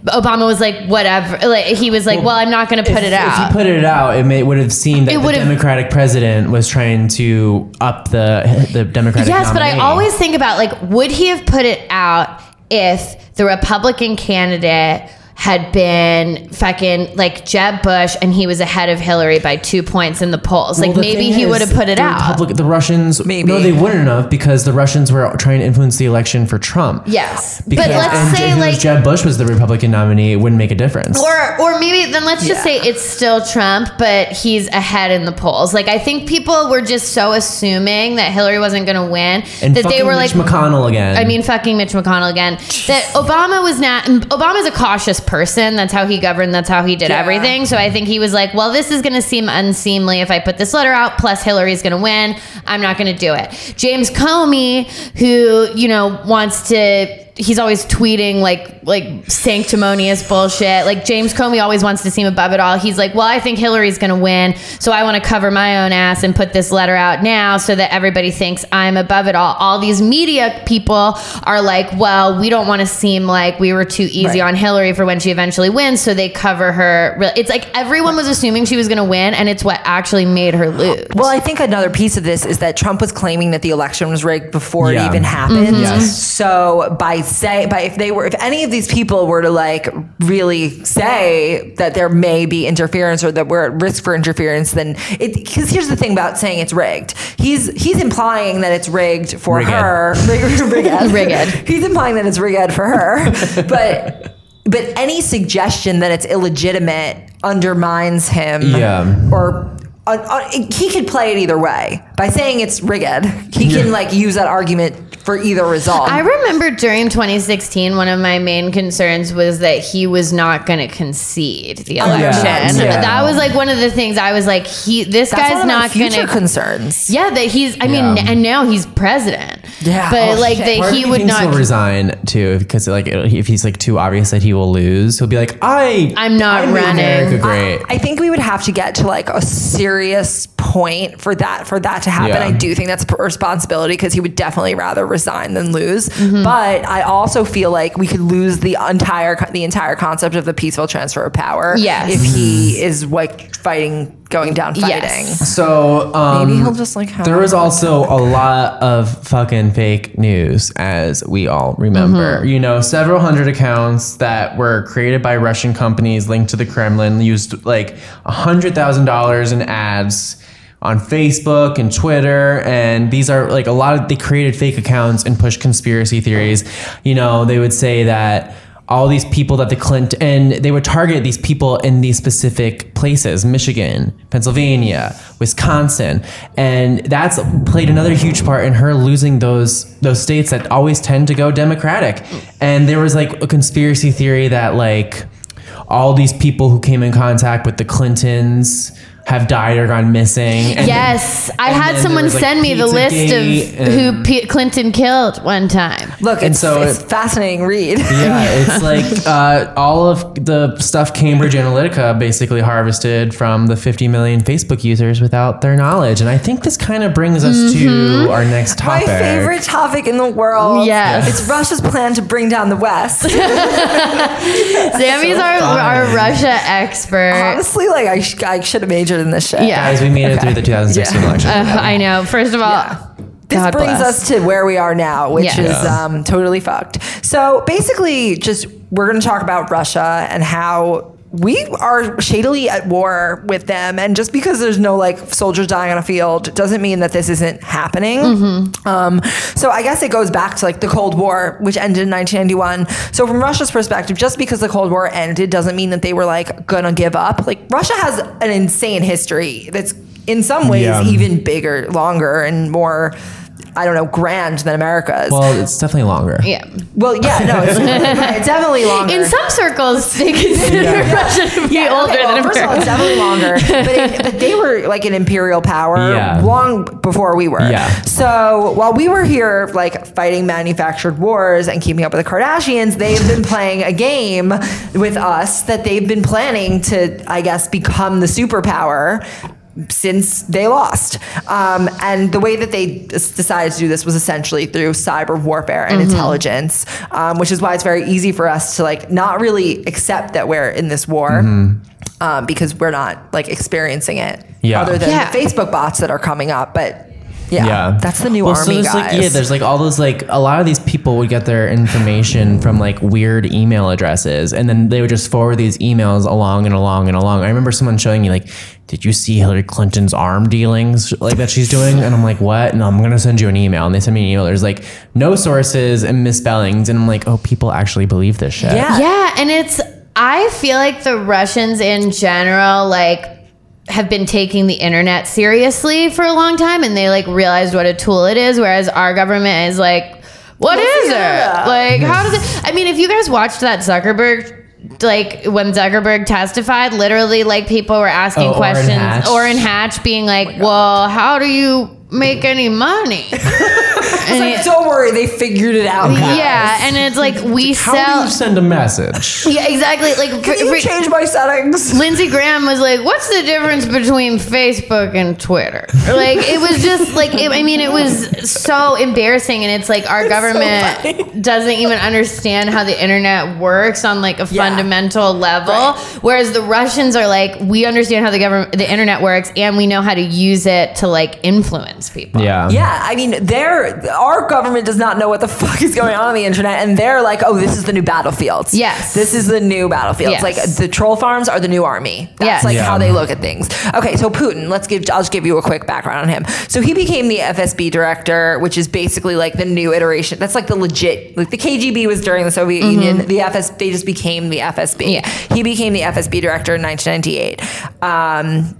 Obama was like, whatever. Like, he was like, well, I'm not going to put if, it out. If you put it out, it may would have seemed that the Democratic president was trying to up the the Democratic. Yes, but I always think about like, would he have put it out if the Republican candidate had been fucking like Jeb Bush and he was ahead of Hillary by two points in the polls? Well, like the maybe he would have put it the out. Republic- the Russians, Maybe. no, they wouldn't have because the Russians were trying to influence the election for Trump. yes, Because, but let's and say if it was like. Jeb Bush was the Republican nominee, it wouldn't make a difference. or, or maybe then let's just say it's still Trump, but he's ahead in the polls. Like I think people were just so assuming that Hillary wasn't going to win and that they fucking were Mitch like, McConnell again. I mean, fucking Mitch McConnell again. That Obama was not. Obama's a cautious person. That's how he governed. That's how he did Yeah. everything. So I think he was like, well, this is going to seem unseemly if I put this letter out. Plus, Hillary's going to win. I'm not going to do it. James Comey, who you know wants to. He's always tweeting like like sanctimonious bullshit. Like James Comey always wants to seem above it all. He's like, well, I think Hillary's going to win, so I want to cover my own ass and put this letter out now so that everybody thinks I'm above it all. All these media people are like, well, we don't want to seem like we were too easy Right. on Hillary for when she eventually wins, so they cover her. It's like everyone was assuming she was going to win, and it's what actually made her lose. Well, I think another piece of this is that Trump was claiming that the election was rigged before Yeah. it even happened. Mm-hmm. Yes. So by say by if they were if any of these people were to like really say that there may be interference or that we're at risk for interference, then it because here's the thing about saying it's rigged. He's he's implying that it's rigged for Rigged. her. Rigged. (laughs) rigged. (laughs) Rigged. He's implying that it's rigged for her. (laughs) but but any suggestion that it's illegitimate undermines him Yeah. or uh, uh, he could play it either way by saying it's rigged. He can like use that argument for either result. I remember during 2016, one of my main concerns was that he was not going to concede the oh, election. yeah. Yeah. That was like one of the things I was like, he, this That's guy's not going future to. concerns. yeah, that he's. I mean, and now he's president. Yeah. but Oh, like shit. that he would not. He'll resign too because like if he's like too obvious that he will lose, he'll be like, I, I'm not I running. America great. I think we would have to get to like a serious point for that for that to happen. Yeah. I do think that's a responsibility because he would definitely rather resign than lose. Mm-hmm. But I also feel like we could lose the entire the entire concept of the peaceful transfer of power. Yes. if he is like fighting, going down fighting. Yes. So um, Maybe he'll just like have there was also a lot of fucking fake news, as we all remember. You know, several hundred accounts that were created by Russian companies linked to the Kremlin used like a hundred thousand dollars in ads on Facebook and Twitter, and these are like a lot of they created fake accounts and pushed conspiracy theories. You know, they would say that all these people that the Clinton and they would target these people in these specific places Michigan, Pennsylvania, Wisconsin. And that's played another huge part in her losing those those states that always tend to go democratic. And there was like a conspiracy theory that like all these people who came in contact with the Clintons have died or gone missing. And Yes, I and had someone was, like, send me the list of who P- Clinton killed one time. Look, And it's, so it's it- fascinating read. Yeah, (laughs) it's like uh, all of the stuff Cambridge Analytica basically harvested from the 50 million Facebook users without their knowledge. And I think this kind of brings us to our next topic. My favorite topic in the world. Yes. It's Russia's plan to bring down the West. (laughs) (laughs) Sami's our, our Russia expert. Honestly, like I, sh- I should have majored in this shit. Yeah. Guys, we made it through the 2016 election. Uh, I know. First of all, This God brings bless. us to where we are now, which Yes. is um, totally fucked. So basically, just we're going to talk about Russia and how we are shadily at war with them. And just because there's no like soldiers dying on a field doesn't mean that this isn't happening. Mm-hmm. Um, so I guess it goes back to like the Cold War, which ended in 1991. So from Russia's perspective, just because the Cold War ended doesn't mean that they were like gonna give up. Like Russia has an insane history that's in some ways Yeah. even bigger, longer, and more. I don't know, grand than America's. Well, Well, it's definitely longer. yeah. Well, yeah, no, it's, right, it's definitely longer. In some circles, they consider Russia to be Yeah, older okay, well, than first of all, it's America. definitely longer. But, it, but they were like an imperial power Yeah. long before we were. Yeah. So while we were here like fighting manufactured wars and keeping up with the Kardashians, they've been playing a game with us that they've been planning to, I guess, become the superpower since they lost. Um, and the way that they decided to do this was essentially through cyber warfare and Mm-hmm. intelligence, um, which is why it's very easy for us to like not really accept that we're in this war. Um, because we're not like experiencing it, Mm-hmm. Yeah. other than Yeah. the Facebook bots that are coming up. But yeah, Yeah, that's the new Well, so army, there's, guys. Like, yeah, there's like all those like a lot of these people would get their information from like weird email addresses, and then they would just forward these emails along and along and along. I remember someone showing me like, "Did you see Hillary Clinton's arm dealings like that she's doing?" And I'm like, "What?" And I'm gonna send you an email, and they send me an email. There's like no sources and misspellings, and I'm like, "Oh, people actually believe this shit." Yeah. Yeah, and it's I feel like the Russians in general like have been taking the internet seriously for a long time and they like realized what a tool it is whereas our government is like what What's is the it? Like how does it I mean if you guys watched that Zuckerberg like when Zuckerberg testified, literally like people were asking Oh, Orrin questions. Hatch. Orrin Hatch being like, oh "Well, how do you make any money?" (laughs) and Like, don't worry, they figured it out. guys. yeah, and it's like we How do you send a message? yeah, exactly. Like Can for- you for- change my settings? Lindsey Graham was like, "What's the difference between Facebook and Twitter?" Like it was just like it, I mean, it was so embarrassing, and it's like our funny. government doesn't even understand how the internet works on like a Yeah. fundamental level, Right. whereas the Russians are like, we understand how the government, the internet works, and we know how to use it to like influence people. Yeah. Yeah, I mean, they're our government does not know what the (laughs) fuck is going on on the internet, and they're like, "Oh, this is the new battlefields. Yes. this is the new battlefields. Yes. Like the troll farms are the new army. That's Yes. like Yeah. how they look at things. Okay, so Putin. Let's give. I'll just give you a quick background on him. So he became the FSB director, which is basically like the new iteration. That's like the legit. Like the KGB was during the Soviet Union. The FS. They just became the FSB. Mm-hmm. Yeah. He became the FSB director in 1998. Um,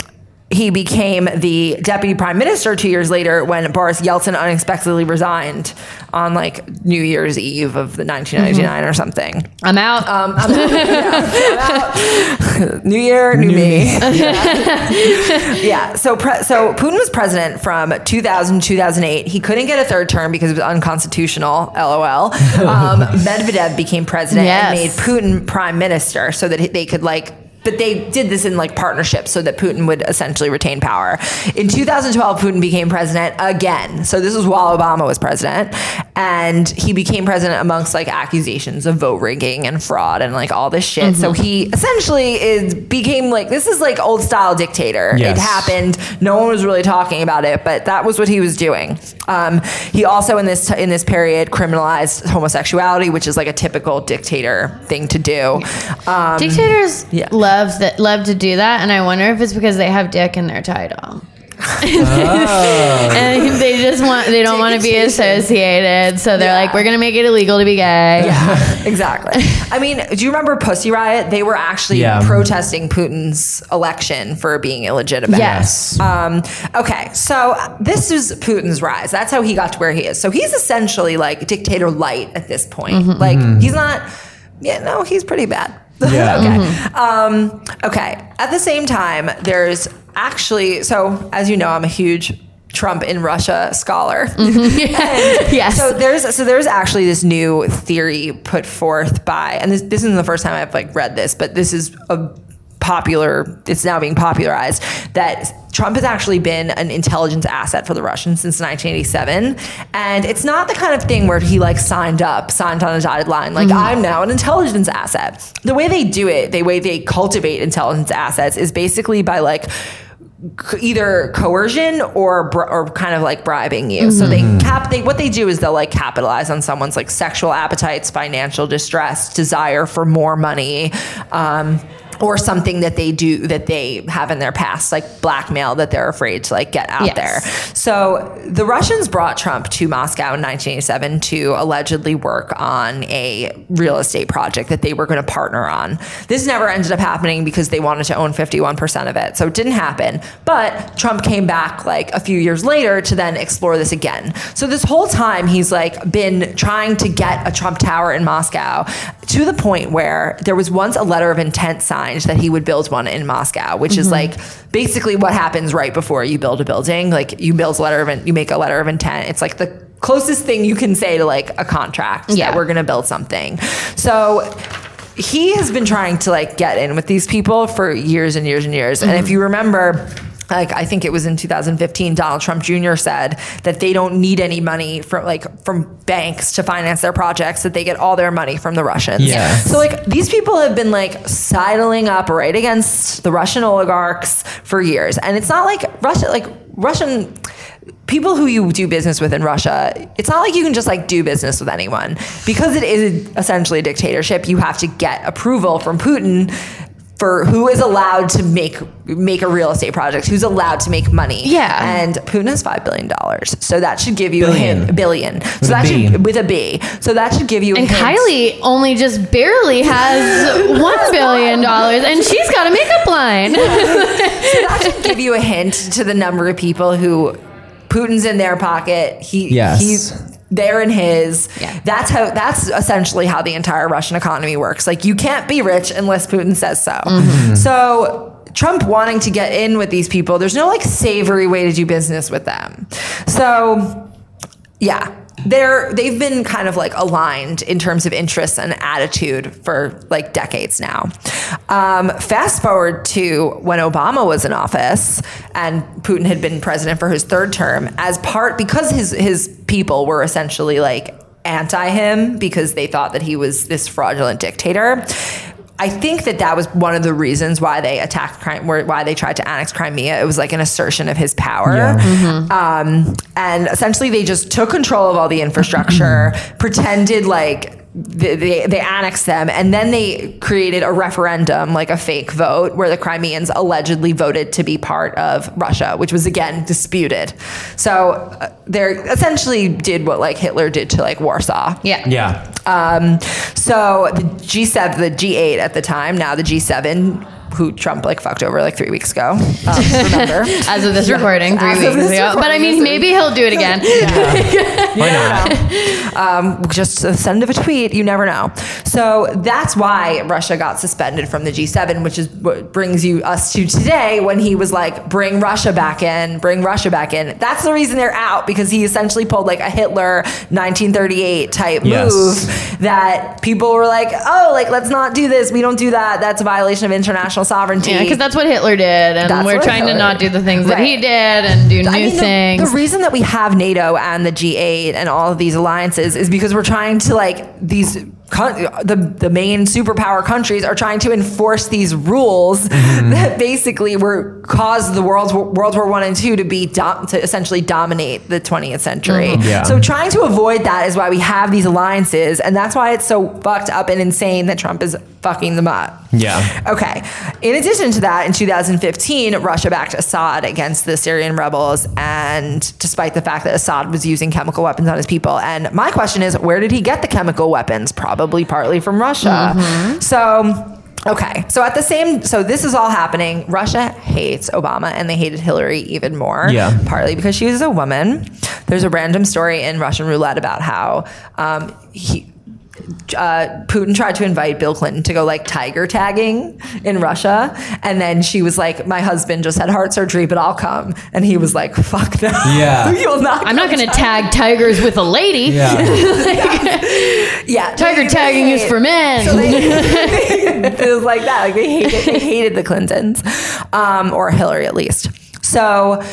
he became the deputy prime minister two years later when Boris Yeltsin unexpectedly resigned on like New Year's Eve of the 1999 or something. I'm out. Um, I'm out. Yeah, I'm out. (laughs) New year, new, me. (laughs) Yeah. Yeah. So, pre- so Putin was president from 2000 to 2008. He couldn't get a third term because it was unconstitutional. LOL. (laughs) Um, Medvedev became president and made Putin prime minister so that they could like. But they did this in like partnership so that Putin would essentially retain power. In 2012, Putin became president again. So this was while Obama was president. And he became president amongst like accusations of vote rigging and fraud and like all this shit. So he essentially is became like this is like old style dictator. Yes. It happened. No one was really talking about it, but that was what he was doing. Um, he also in this in this period criminalized homosexuality, which is like a typical dictator thing to do. Um, Dictators yeah. love that love to do that, and I wonder if it's because they have dick in their title. Ah. (laughs) and they just want they don't want to be associated, so they're Yeah. like, we're gonna make it illegal to be gay. Yeah, (laughs) exactly. I mean, do you remember Pussy Riot? They were actually Yeah. protesting Putin's election for being illegitimate. Yes. Um, okay, so this is Putin's rise. That's how he got to where he is. So he's essentially like dictator light at this point. Mm-hmm. Like mm-hmm. he's not. Yeah, no, he's pretty bad. (laughs) Yeah. okay. Um, okay. At the same time, there's actually so as you know, I'm a huge Trump in Russia scholar. (laughs) (laughs) yes. So there's so there's actually this new theory put forth by, and this this isn't the first time I've like read this, but this is a popular. It's now being popularized that Trump has actually been an intelligence asset for the Russians since 1987, and it's not the kind of thing where he like signed up, signed on a dotted line, like I'm now an intelligence asset. The way they do it, the way they cultivate intelligence assets, is basically by like either coercion or or kind of like bribing you. So they cap they what they do is they'll like capitalize on someone's like sexual appetites, financial distress, desire for more money. Um, or something that they do that they have in their past, like blackmail that they're afraid to like get out Yes. there. So the Russians brought Trump to Moscow in 1987 to allegedly work on a real estate project that they were going to partner on. This never ended up happening because they wanted to own 51% of it. So it didn't happen. But Trump came back like a few years later to then explore this again. So this whole time he's like been trying to get a Trump Tower in Moscow to the point where there was once a letter of intent signed that he would build one in Moscow, which is mm-hmm. like basically what happens right before you build a building. Like you build a letter of in- you make a letter of intent. It's like the closest thing you can say to like a contract Yeah. that we're going to build something. So he has been trying to like get in with these people for years and years and years. And if mm-hmm. you remember like I think it was in 2015 Donald Trump Jr. said that they don't need any money from like from banks to finance their projects that they get all their money from the Russians. Yes. So like these people have been like sidling up right against the Russian oligarchs for years. And it's not like Russia like Russian people who you do business with in Russia, it's not like you can just like do business with anyone. Because it is essentially a dictatorship, you have to get approval from Putin for who is allowed to make make a real estate project, who's allowed to make money. Yeah. And Putin has five billion dollars. So that should give you Billion. a hint. Billion. so that B. should with a B. So that should give you a and. Kylie only just barely has (laughs) one billion dollars, and she's got a makeup line. (laughs) So that should give you a hint to the number of people who Putin's in their pocket. He Yes. he's they're in his. Yeah. That's how that's essentially how the entire Russian economy works. Like you can't be rich unless Putin says so. Mm-hmm. So Trump wanting to get in with these people, there's no like savory way to do business with them. So yeah. They're they've been kind of like aligned in terms of interests and attitude for like decades now. Um, fast forward to when Obama was in office and Putin had been president for his third term, as part because his his people were essentially like anti him because they thought that he was this fraudulent dictator. I think that that was one of the reasons why they attacked crime, why they tried to annex Crimea. It was like an assertion of his power. Yeah. Um, and essentially, they just took control of all the infrastructure, (clears throat) pretended like they, they, they annexed them, and then they created a referendum, like a fake vote, where the Crimeans allegedly voted to be part of Russia, which was again disputed. So uh, they essentially did what like Hitler did to like Warsaw. Yeah. Yeah. Um, so the G7, the G8 at the time, now the G7, who Trump like fucked over like three weeks ago. Um, remember? (laughs) As of this recording, three As weeks this ago. But I mean, maybe he'll do it again. (laughs) Why not? (laughs) um, just the send of a tweet, you never know. So that's why Russia got suspended from the G7, which is what brings you us to today when he was like, bring Russia back in, bring Russia back in. That's the reason they're out because he essentially pulled like a Hitler 1938 type Yes. move that people were like, oh, like let's not do this. We don't do that. That's a violation of international sovereignty. Yeah, because that's what Hitler did, and That's we're trying to Hitler not do the things that he did and do new I mean, the- things. The, reason that we have NATO and the G8 and all of these alliances is because we're trying to like these the the main superpower countries are trying to enforce these rules Mm-hmm. that basically were caused the world World War One and Two to be dom- to essentially dominate the 20th century. Mm-hmm. Yeah. So trying to avoid that is why we have these alliances, and that's why it's so fucked up and insane that Trump is fucking them up. Yeah. Okay. In addition to that, in 2015, Russia backed Assad against the Syrian rebels, and despite the fact that Assad was using chemical weapons on his people. And my question is, where did he get the chemical weapons? Probably partly from Russia. So. Okay, so at the same, so this is all happening. Russia hates Obama, and they hated Hillary even more. Yeah. partly because she was a woman. There's a random story in Russian roulette about how um, he, uh, Putin tried to invite Bill Clinton to go like tiger tagging in Russia, and then she was like, "My husband just had heart surgery, but I'll come," and he was like, "Fuck no, Yeah. (laughs) you'll not." I'm not going to tag tigers with a lady. Yeah. (laughs) Yeah, (laughs) Tiger they- tagging they is for men. So they, it was like that. Like they hated, they hated the Clintons, um, or Hillary at least. So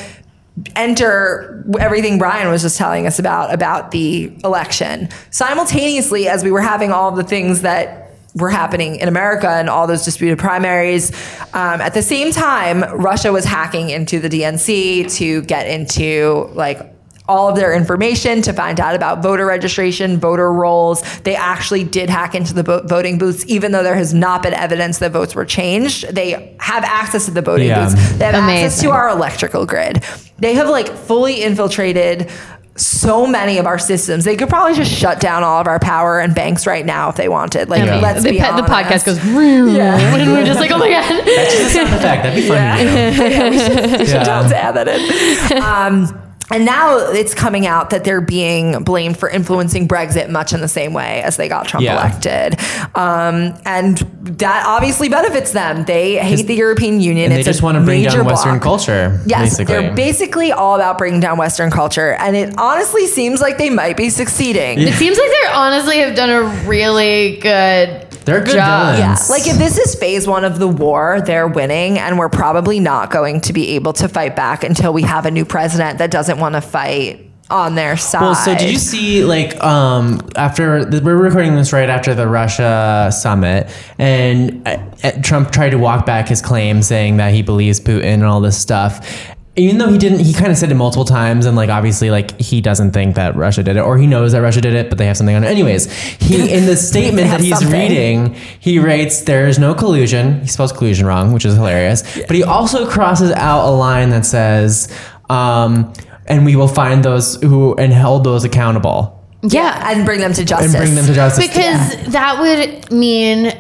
enter everything Bryan was just telling us about about the election. Simultaneously, as we were having all the things that were happening in America and all those disputed primaries. Um, at the same time, Russia was hacking into the DNC to get into like all of their information to find out about voter registration, voter rolls. They actually did hack into the vo- voting booths, even though there has not been evidence that votes were changed. They have access to the voting Yeah. booths. They have access to our electrical grid. They have like fully infiltrated so many of our systems. They could probably just shut down all of our power and banks right now if they wanted. Like, Yeah. let's the, be pe- the podcast goes, (laughs) (laughs) and we're just like, oh my God. That's just a sound effect. That'd be funny. to (laughs) do. should Yeah. don't add that in. Um, and now it's coming out that they're being blamed for influencing Brexit much in the same way as they got Trump Yeah. elected. Um, and that obviously benefits them. They hate the European Union. And they It's just want to bring major down Western bloc. culture. Yes, basically. they're basically all about bringing down Western culture. And it honestly seems like they might be succeeding. It seems like they honestly have done a really good They're good job. villains. Yeah. Like if this is phase one of the war, they're winning, and we're probably not going to be able to fight back until we have a new president that doesn't want to fight on their side. Well, so did you see like um after the, we're recording this right after the Russia summit, and uh, Trump tried to walk back his claim, saying that he believes Putin and all this stuff. Even though he didn't, he kind of said it multiple times, and like obviously, like he doesn't think that Russia did it, or he knows that Russia did it, but they have something on it. Anyways, he (laughs) in the statement that he's something. reading, he writes, "There is no collusion." He spells collusion wrong, which is hilarious. But he also crosses out a line that says, um, "And we will find those who and hold those accountable." Yeah. and bring them to justice. and bring them to justice. Because that would mean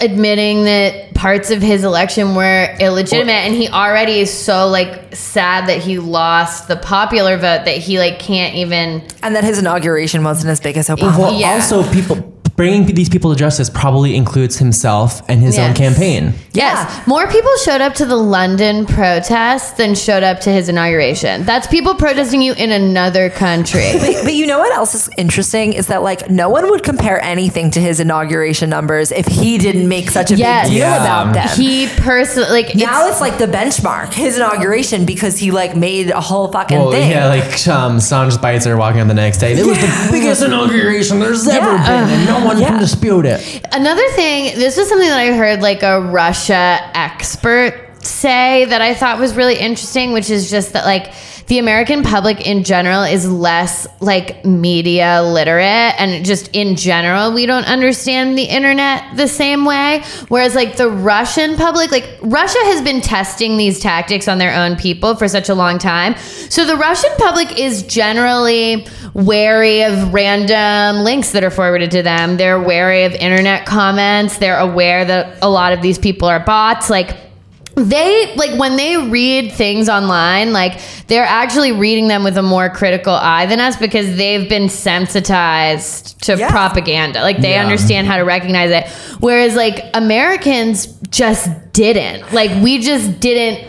admitting that parts of his election were illegitimate and he already is so like sad that he lost the popular vote that he like can't even and that his inauguration wasn't as big as Obama. Well, Yeah. also people bringing these people to justice probably includes himself and his own campaign. Yes. Yeah. More people showed up to the London protest than showed up to his inauguration. That's people protesting you in another country. (laughs) But, but you know what else is interesting is that like no one would compare anything to his inauguration numbers if he didn't make such a Yes. big deal Yeah. about them. he personally like now it's, it's, like the benchmark, his inauguration, because he like made a whole fucking Well, thing. yeah, like um, Sean Spicer walking on the next day. It was the biggest inauguration there's ever been, and no one Yeah. can dispute it. Another thing, this was something that I heard like a Russia expert say that I thought was really interesting, which is just that like the American public in general is less like media literate and just in general we don't understand the internet the same way. Whereas like the Russian public like Russia has been testing these tactics on their own people for such a long time. So the Russian public is generally wary of random links that are forwarded to them. They're wary of internet comments. They're aware that a lot of these people are bots. Like they like when they read things online like they're actually reading them with a more critical eye than us because they've been sensitized to Yeah. propaganda. Like they Yeah. understand how to recognize it. Whereas like americans just didn't. Like we just didn't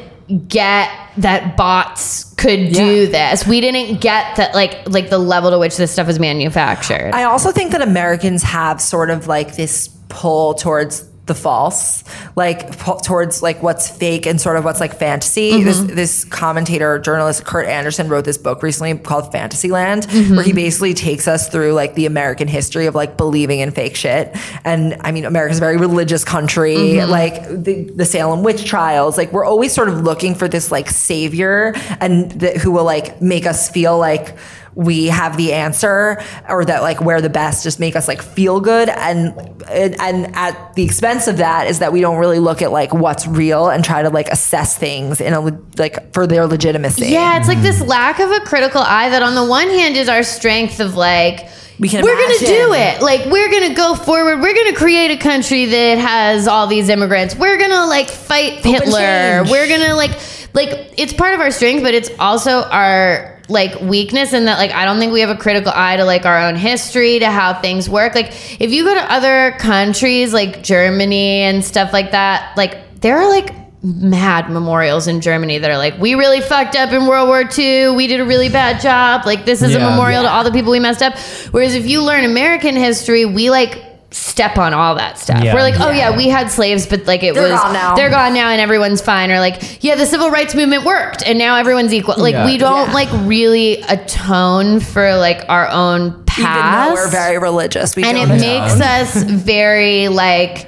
get that bots could do this. We didn't get that like like the level to which this stuff is manufactured. I also think that Americans have sort of like this pull towards the false, like pull towards like what's fake and sort of what's like fantasy. Mm-hmm. This this commentator, journalist Kurt Andersen wrote this book recently called Fantasyland, mm-hmm. where he basically takes us through like the American history of like believing in fake shit. And I mean, America's a very religious country, mm-hmm. like the, the Salem witch trials. Like we're always sort of looking for this like savior and th- who will like make us feel like we have the answer or that like we're the best just make us like feel good and and, and at the expense of that is that we don't really look at like what's real and try to like assess things in a like for their legitimacy Yeah, it's like this lack of a critical eye that on the one hand is our strength of like We can we're gonna do it. Like we're gonna go forward. We're gonna create a country that has all these immigrants. We're gonna like fight Hitler. change. We're gonna like like it's part of our strength, but it's also our like weakness in that like I don't think we have a critical eye to like our own history to how things work. Like if you go to other countries like Germany and stuff like that, like there are like mad memorials in Germany that are like, we really fucked up in World War II. We did a really bad job. Like, this is a Yeah. memorial to all the people we messed up. Whereas if you learn American history, we like step on all that stuff. Yeah. We're like, oh yeah, we had slaves, but like it They're was gone now. they're gone now and everyone's fine. Or like, yeah, the civil rights movement worked and now everyone's equal. Like Yeah. we don't Yeah. like really atone for like our own even past. though we're very religious we and it don't makes us very like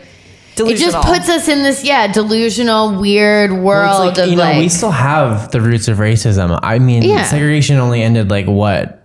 it just puts us in this yeah delusional weird world Well, like, of you know, like we still have the roots of racism. I mean, Yeah. segregation only ended like what,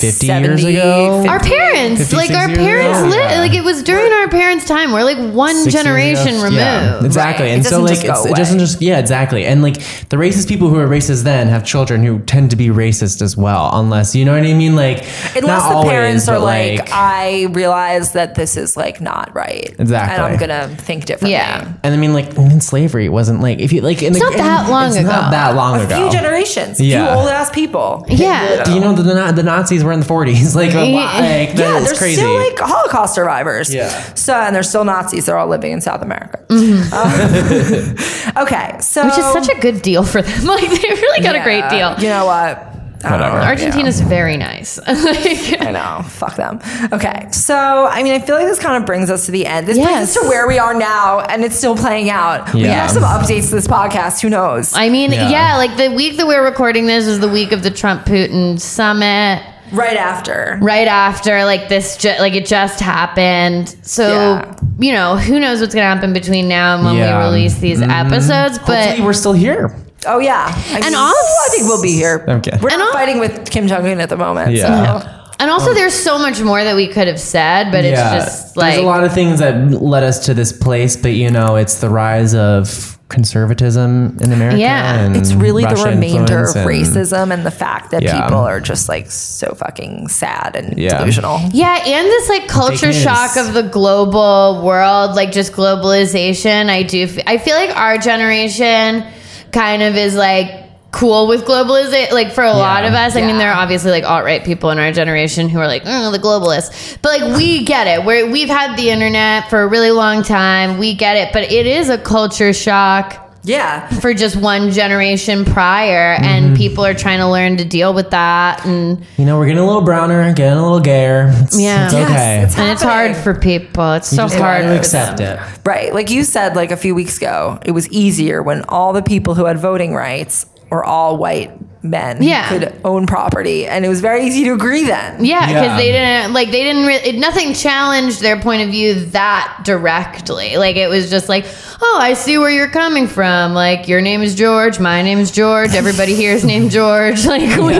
50 years ago? 50. our parents 56 like our parents ago? li- Yeah. like it was during our parents time we're like one 60 years generation removed Yeah, exactly. Right. And It so like just go it's, it doesn't just yeah, exactly. And like the racist people who are racist then have children who tend to be racist as well, unless you know what I mean. Like unless not the always, parents are but, like, I realize that this is like not right Exactly. and I'm gonna think differently Yeah. and I mean like even slavery wasn't like if you like in It's the, not that long it's ago. not that long a ago. few generations Yeah. few old ass people yeah Do you know that the, the Nazis were in the 40s? (laughs) Like, a lot, like yeah, that's they're crazy. still like Holocaust survivors. Yeah. So and they're still Nazis. They're all living in South America. Mm-hmm. Uh, (laughs) okay, so which is such a good deal for them (laughs) like they really got a great deal You know what? Whatever. know. argentina's very nice Like, I know. Fuck them. Okay. So, I mean, I feel like this kind of brings us to the end. This brings us to where we are now, and it's still playing out. We have some updates to this podcast. Who knows? i mean Yeah. yeah. like the week that we're recording this is the week of the trump putin summit right after. right after like this ju- like it just happened so Yeah. you know who knows what's gonna happen between now and when Yeah. we release these mm-hmm. episodes but Hopefully, we're still here. Oh, yeah. I And mean, also- I think we'll be here. Okay. We're And not al- fighting with Kim Jong Un at the moment. Yeah. So. and also um, there's so much more that we could have said but it's just like there's a lot of things that led us to this place, but you know, it's the rise of conservatism in America. Yeah. and It's really the remainder of and- racism and the fact that Yeah. people are just like so fucking sad and Yeah. delusional. Yeah, and this like culture shock of the global world, like just globalization. I do. f- I feel like our generation kind of is like cool with globalization. Like for a lot of us, I mean, there are obviously like alt right people in our generation who are like oh, the globalists, but like we get it. We're, we've had the internet for a really long time. We get it, but it is a culture shock Yeah. for just one generation prior, Mm-hmm. and people are trying to learn to deal with that and. You know, we're getting a little browner, getting a little gayer. It's, Yeah. it's Yes, okay. it's and it's hard for people. It's so Just hard gotta to accept it. Right. Like you said, like a few weeks ago, it was easier when all the people who had voting rights were all white men Yeah. could own property. And it was very easy to agree then. Yeah, because Yeah. they didn't like they didn't really nothing challenged their point of view that directly. Like it was just like, oh, I see where you're coming from. Like your name is George, my name is George. Everybody here is named (laughs) George. Like we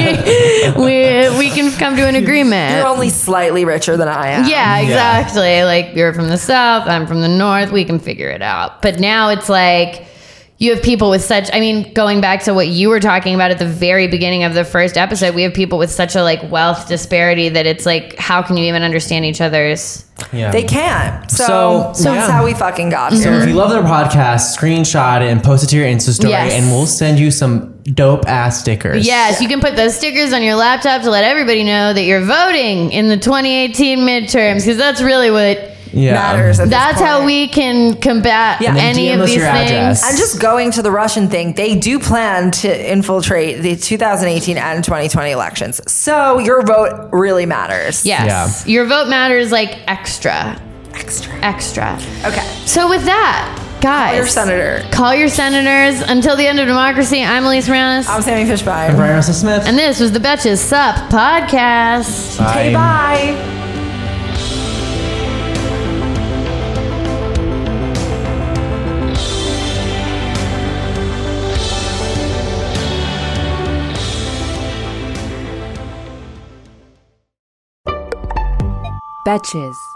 we we can come to an agreement. You're only slightly richer than I am. Yeah, exactly. Like you're from the south, I'm from the north. We can figure it out. But now it's like you have people with such. I mean, going back to what you were talking about at the very beginning of the first episode, we have people with such a like wealth disparity that it's like, how can you even understand each other's? Yeah. They can't. So, So, so yeah. that's how we fucking got So here. if you love their podcast, screenshot it and post it to your Insta story, Yes. and we'll send you some dope ass stickers. Yes, you can put those stickers on your laptop to let everybody know that you're voting in the 2018 midterms because that's really what. Yeah. matters. At this That's how we can combat Yeah. Any of these things. address. And just going to the Russian thing, they do plan to infiltrate the 2018 and 2020 elections. So your vote really matters. Yes. Your vote matters like extra. Extra. Extra. Okay. So with that, guys. call Your senator. Call your senators. Until the end of democracy, I'm Alise Morales. I'm Sami Fishbein. Bryan Russell Smith. and this was the Betches Sup podcast. Okay, bye. Betches.